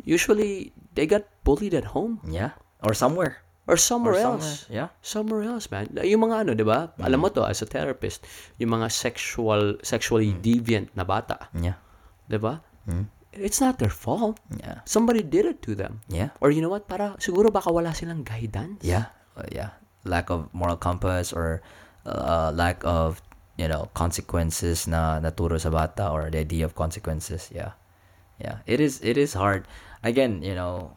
usually they got bullied at home Yeah. Or somewhere. or somewhere Or else. somewhere. Yeah. Somewhere else, man. Yung mga ano, 'di ba? Mm-hmm. Alam mo to as a therapist, yung mga sexual sexually Mm. deviant na bata, Yeah. 'di ba? Mm. It's not their fault. Yeah. Somebody did it to them. Yeah. Or you know what? Para siguro baka wala silang guidance. Yeah, uh, yeah. Lack of moral compass or uh, lack of you know consequences na naturo sa bata or the idea of consequences. Yeah, yeah. It is it is hard. Again, you know,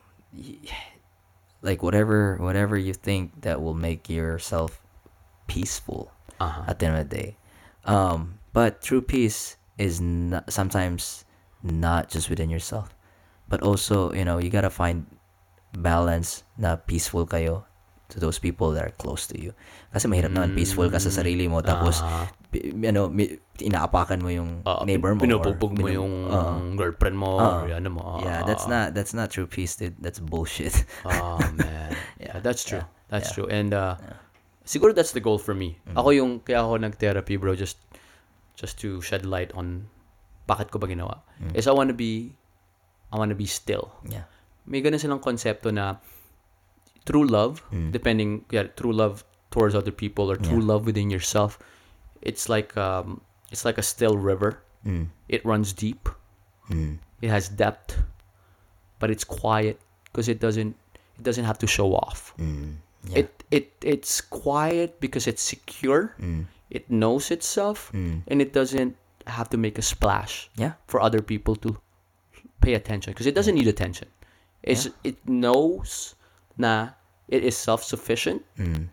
like whatever whatever you think that will make yourself peaceful Uh-huh. at the end of the day. Um, but true peace is not, sometimes not just within yourself, but also you know you gotta find balance na peaceful kayo to those people that are close to you. Kasi mahirap naman peaceful ka sa sarili mo tapos pi- ano inaapakan mo yung Ah, neighbor mo. or Pinupupog mo yung Ah. girlfriend mo Ah. or ano mo. yeah, that's not that's not true peace, dude. That's bullshit. Oh man. Yeah, yeah, that's true. yeah, That's yeah. true. And uh siguro that's the goal for me. Ako yung kaya ako nag-therapy, bro, just just to shed light on bakit ko ba ginawa. Is I want to be I want to be still. yeah. May ganun silang konsepto na true love, depending yeah, true love towards other people or true love within yourself, it's like um it's like a still river. Mm. It runs deep. Mm. It has depth, but it's quiet because it doesn't it doesn't have to show off. Mm. Yeah. It it it's quiet because it's secure. Mm. It knows itself, Mm. and it doesn't have to make a splash Yeah. for other people to pay attention because it doesn't need attention. It's it knows na it is self sufficient Mm.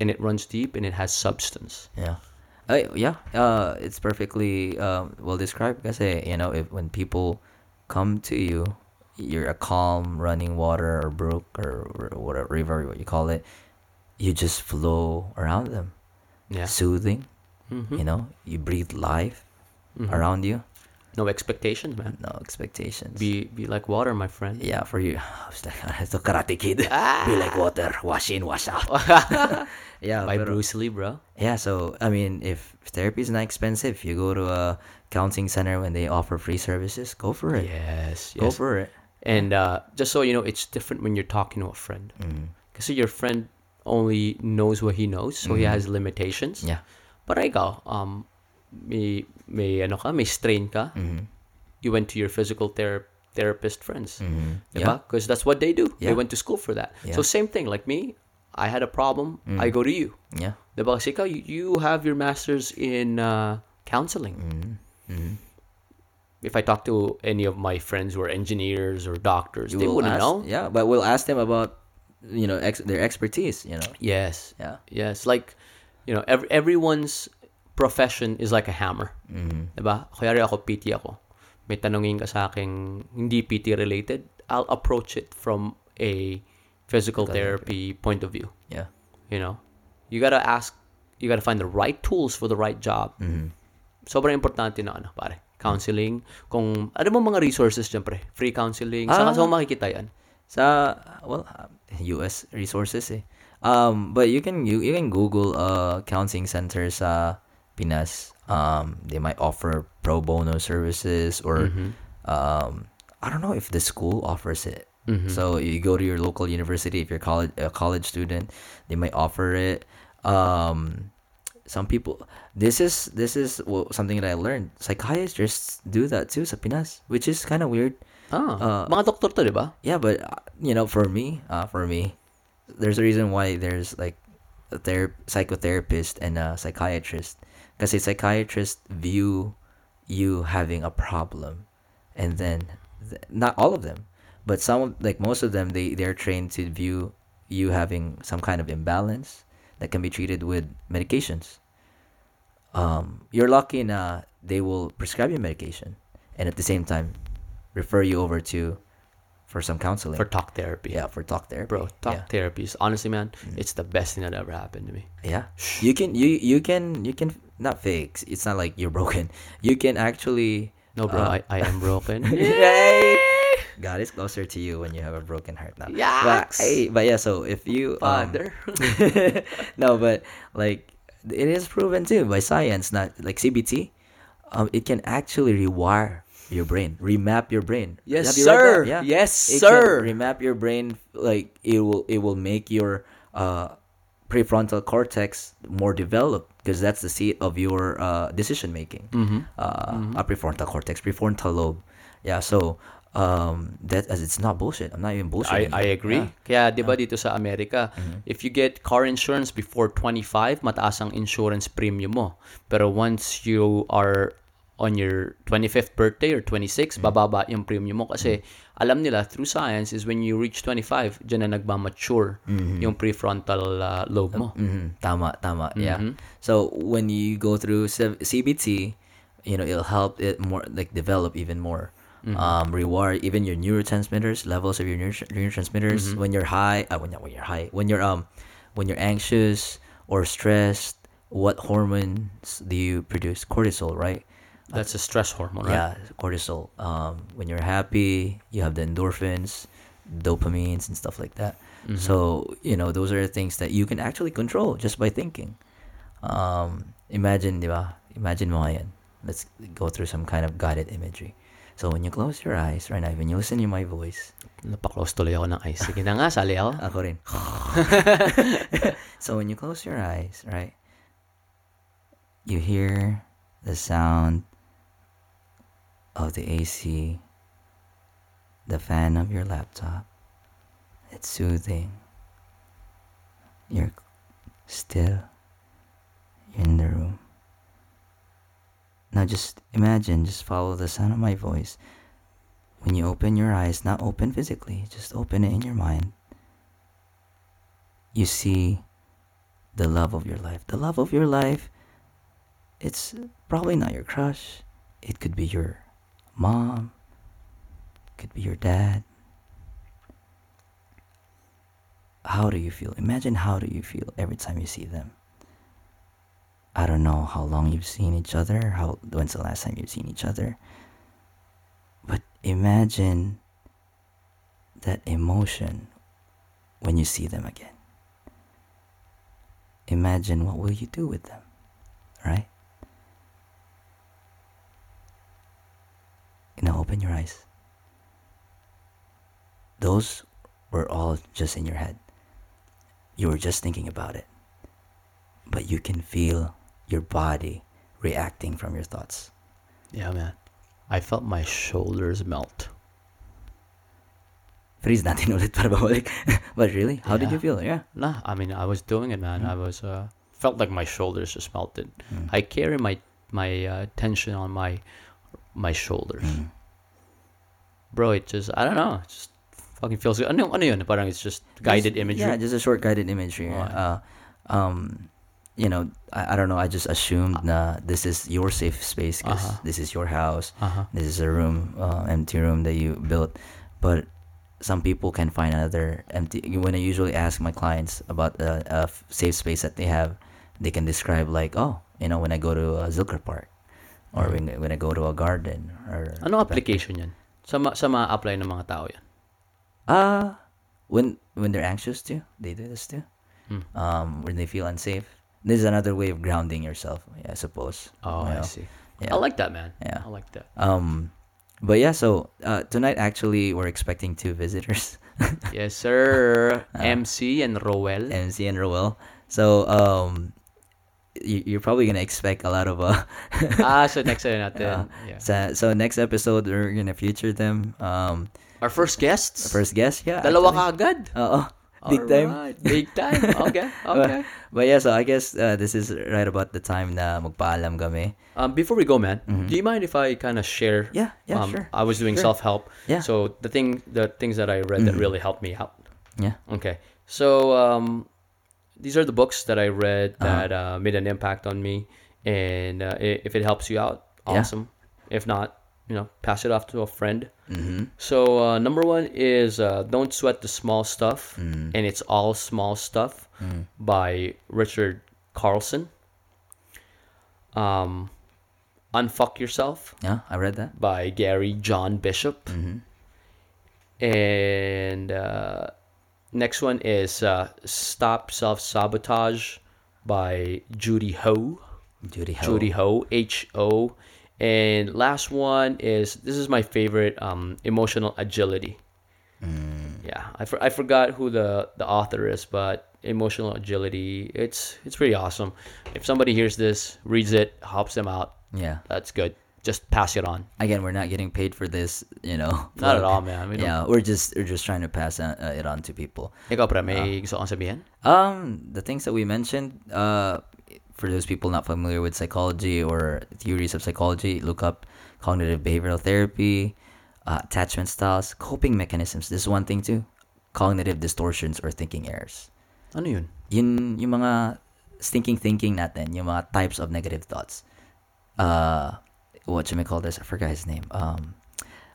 and it runs deep and it has substance. Yeah. Uh, yeah. Uh, it's perfectly um, well described. Kasi you know, if when people come to you, you're a calm running water or brook or, or whatever river what you call it. You just flow around them, Yeah. soothing. Mhm. You know, you breathe life Mhm. around you. No expectations, man. no expectations. Be be like water, my friend. yeah, for you. It's the Karate Kid. Be like water, wash in, wash out. yeah, By pero- Bruce Lee, bro. Yeah, so I mean, if therapy is not expensive, if you go to a counseling center when they offer free services, go for it. Yes, Go yes. for it. And uh, just so you know, it's different when you're talking to a friend. Because your friend only knows what he knows, so he has limitations. Mm-hmm. Yeah. But ikaw, um, may, may ano ka, may strain ka, Mm-hmm. you went to your physical ther- therapist friends. Mm-hmm. Diba? Because that's what they do. They went to school for that. Yeah. So same thing, like me, I had a problem, Mm. I go to you. Yeah. Diba? Kasi ikaw, you, you have your master's in uh, counseling. Mm-hmm. If I talk to any of my friends who are engineers or doctors, You they wouldn't ask- know. Yeah, but we'll ask them about, you know, ex- their expertise. You know. Yes. Yeah. Yes. Like, you know, every, everyone's profession is like a hammer. Mm-hmm. Diba? Kuyari ako, PT ako. May tanongin ka sa akin, hindi PT related, I'll approach it from a physical therapy point of view. Yeah. You know? You gotta ask, you gotta find the right tools for the right job. Mm-hmm. Sobrang importante na ano, pare. Counseling. Kung, ano mo mga resources dyan, pre? Free counseling. Saan ka Ah. saan makikita yan? Sa well, uh, U.S. resources eh. Um, but you can you, you can Google uh counseling centers sa Pinas. Um, they might offer pro bono services or um I don't know if the school offers it. So you go to your local university if you're college a college student, they might offer it. Um, some people this is this is well, something that I learned. Psychiatrists do that too sa Pinas, which is kind of weird. Ah, mga doktor to, di ba? Yeah, but uh, you know, for me, uh, for me, there's a reason why there's like a ther- psychotherapist and a psychiatrist. Because a psychiatrist view you having a problem, and then th- not all of them, but some like most of them, they they're trained to view you having some kind of imbalance that can be treated with medications. Um, you're lucky na they will prescribe you medication, and at the same time, refer you over to for some counseling. For talk therapy. yeah, for talk therapy. Bro, talk yeah. Mm. therapy is honestly, man, it's the best thing that ever happened to me. Yeah. You can you you can you can not fix. It's not like you're broken. You can actually No, bro, uh, I, I am broken. Yay! God is closer to you when you have a broken heart now. But, hey, but yeah, so if you um, no, but like it is proven too by science, not like CBT. Um, it can actually rewire your brain, remap your brain. Yes, you sir. Yeah. Yes, it sir. Remap your brain like it will. It will make your uh prefrontal cortex more developed because that's the seat of your uh, decision making. Mm-hmm. Uh, a prefrontal cortex, prefrontal lobe. Yeah, so um, that as it's not bullshit. I'm not even I, bullshitting. I agree. Kaya 'di ba dito sa Amerika, if you get car insurance before 25, mataas ang insurance premium mo. Pero once you are on your 25th birthday or 26, bababa yung premium mo kasi alam nila through science is when you reach 25, diyan na nagma-mature yung prefrontal uh, lobe mo. Mhm. Tama, tama. Yeah. So when you go through CBT, you know, it'll help it more like develop even more. Um, reward even your neurotransmitters levels of your neuro- neurotransmitters when you're high. Uh, when, when you're high, when you're um, when you're anxious or stressed, what hormones do you produce? Cortisol, right? That's a stress hormone, right? Yeah, cortisol. Um, when you're happy, you have the endorphins, dopamines, and stuff like that. So you know those are the things that you can actually control just by thinking. Um, imagine, di ba? Imagine mo. Let's go through some kind of guided imagery. So when you close your eyes right now, when you listen to my voice, Napaklose tuloy ako ng ice. Sige na nga, sali ako. ako rin. so when you close your eyes, right, you hear the sound of the AC, the fan of your laptop. It's soothing. You're still in the room. Now just imagine, just follow the sound of my voice. When you open your eyes, not open physically, just open it in your mind. You see the love of your life. The love of your life, it's probably not your crush. It could be your mom, could be your dad. How do you feel? Imagine how do you feel every time you see them. I don't know how long you've seen each other. How when's the last time you've seen each other? But imagine that emotion when you see them again. Imagine what will you do with them, right? Now open your eyes. Those were all just in your head. You were just thinking about it. But you can feel your body reacting from your thoughts. Yeah, man. I felt my shoulders melt. Freeze natin ulit para bumalik. but really, how did you feel? Yeah. Nah, I mean, I was doing it, man. I was uh, felt like my shoulders just melted. I carry my my uh, tension on my my shoulders, bro. It just I don't know. It just fucking feels good. Ano, ano yun? Parang it's just guided Just- imagery. Yeah, just a short guided imagery. Uh, um, you know, I, I don't know. I just assumed na this is your safe space because Uh-huh. this is your house. Uh-huh. This is a room, uh, empty room that you built. But some people can find another empty. When I usually ask my clients about a safe space that they have, they can describe like, oh, you know, when I go to a Zilker Park, or when, when I go to a garden, or Ano application yan? Sa, ma- sa ma-apply ng mga tao yan? Uh when when they're anxious too, they do this too. Hmm. Um, when they feel unsafe, this is another way of grounding yourself, I suppose. Oh, You I see. Yeah. I like that, man. Yeah. I like that. Um, but yeah, so uh, tonight actually we're expecting two visitors, Yes, sir. Uh, MC and Roel. MC and Roel. So um, you're probably gonna expect a lot of uh. ah, so next time natin. uh, yeah. so, so next episode we're gonna feature them. Um, Our first guests? our first guest, yeah. Dalawa ka agad. Oo. Big time. Big time. Okay, okay. But yeah, so I guess uh, this is right about the time na magpaalam kami. Um, before we go, man, do you mind if I kind of share? Mm-hmm. Yeah, yeah, um, sure. I was doing Sure. self help. Yeah. So the thing, the things that I read that Mhm. really helped me out. Yeah. Okay. So um, these are the books that I read Uh-huh. that uh, made an impact on me, and uh, if it helps you out, Yeah. awesome. If not, you know, pass it off to a friend. Mm-hmm. So uh, number one is uh, "Don't Sweat the Small Stuff," Mm. and it's all small stuff Mm. by Richard Carlson. Um, "Unfuck Yourself" Yeah, I read that. by Gary John Bishop, Mm-hmm. and uh, next one is uh, "Stop Self Sabotage" by Judy Ho. Judy Ho. Judy Ho, H O. And last one is this is my favorite, um, emotional agility. Mm. Yeah, I, for, I forgot who the, the author is, but emotional agility, it's it's pretty awesome. If somebody hears this, reads it, helps them out, Yeah. that's good. Just pass it on. Again, we're not getting paid for this, you know. Not at all, man. We Yeah, we're just we're just trying to pass uh, it on to people. Ikaw, pre, may gusto kang sabihin? Um, the things that we mentioned, uh, for those people not familiar with psychology or theories of psychology, look up cognitive behavioral therapy, uh, attachment styles, coping mechanisms. This is one thing too. Cognitive distortions or thinking errors. Ano yun? Yun yung mga stinking thinking natin, yung mga types of negative thoughts. Uh, what should we call this? I forgot his name. Um,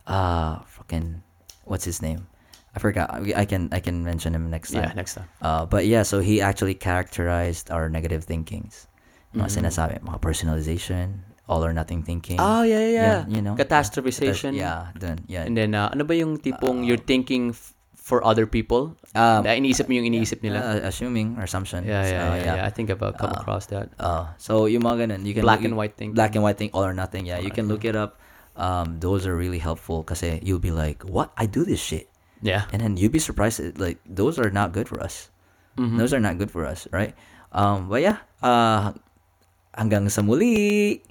uh, fucking, what's his name? I forgot. I can I can mention him next time. Yeah, next time. Uh, but yeah, so he actually characterized our negative thinkings. Mga Mhm. sinasabi, mga personalization, all or nothing thinking. Oh, yeah, yeah, yeah. you know. Catastrophization. Yeah, dun, yeah. And then, uh, ano ba yung tipong you're thinking f- for other people? Um, na iniisip mo yung iniisip nila? uh, assuming or assumption. yeah, yeah, So, yeah, yeah, I think I've come Uh, across that. Uh, so yung mga ganun, you can Black look- and white thing. Black and white thing, all or nothing. Yeah, you can look it up. Um, those are really helpful kasi you'll be like, what? I do this shit, Yeah. and then you'll be surprised. that, Like those are not good for us. Mhm. Those are not good for us, right? Um, but yeah, uh, hanggang sa muli.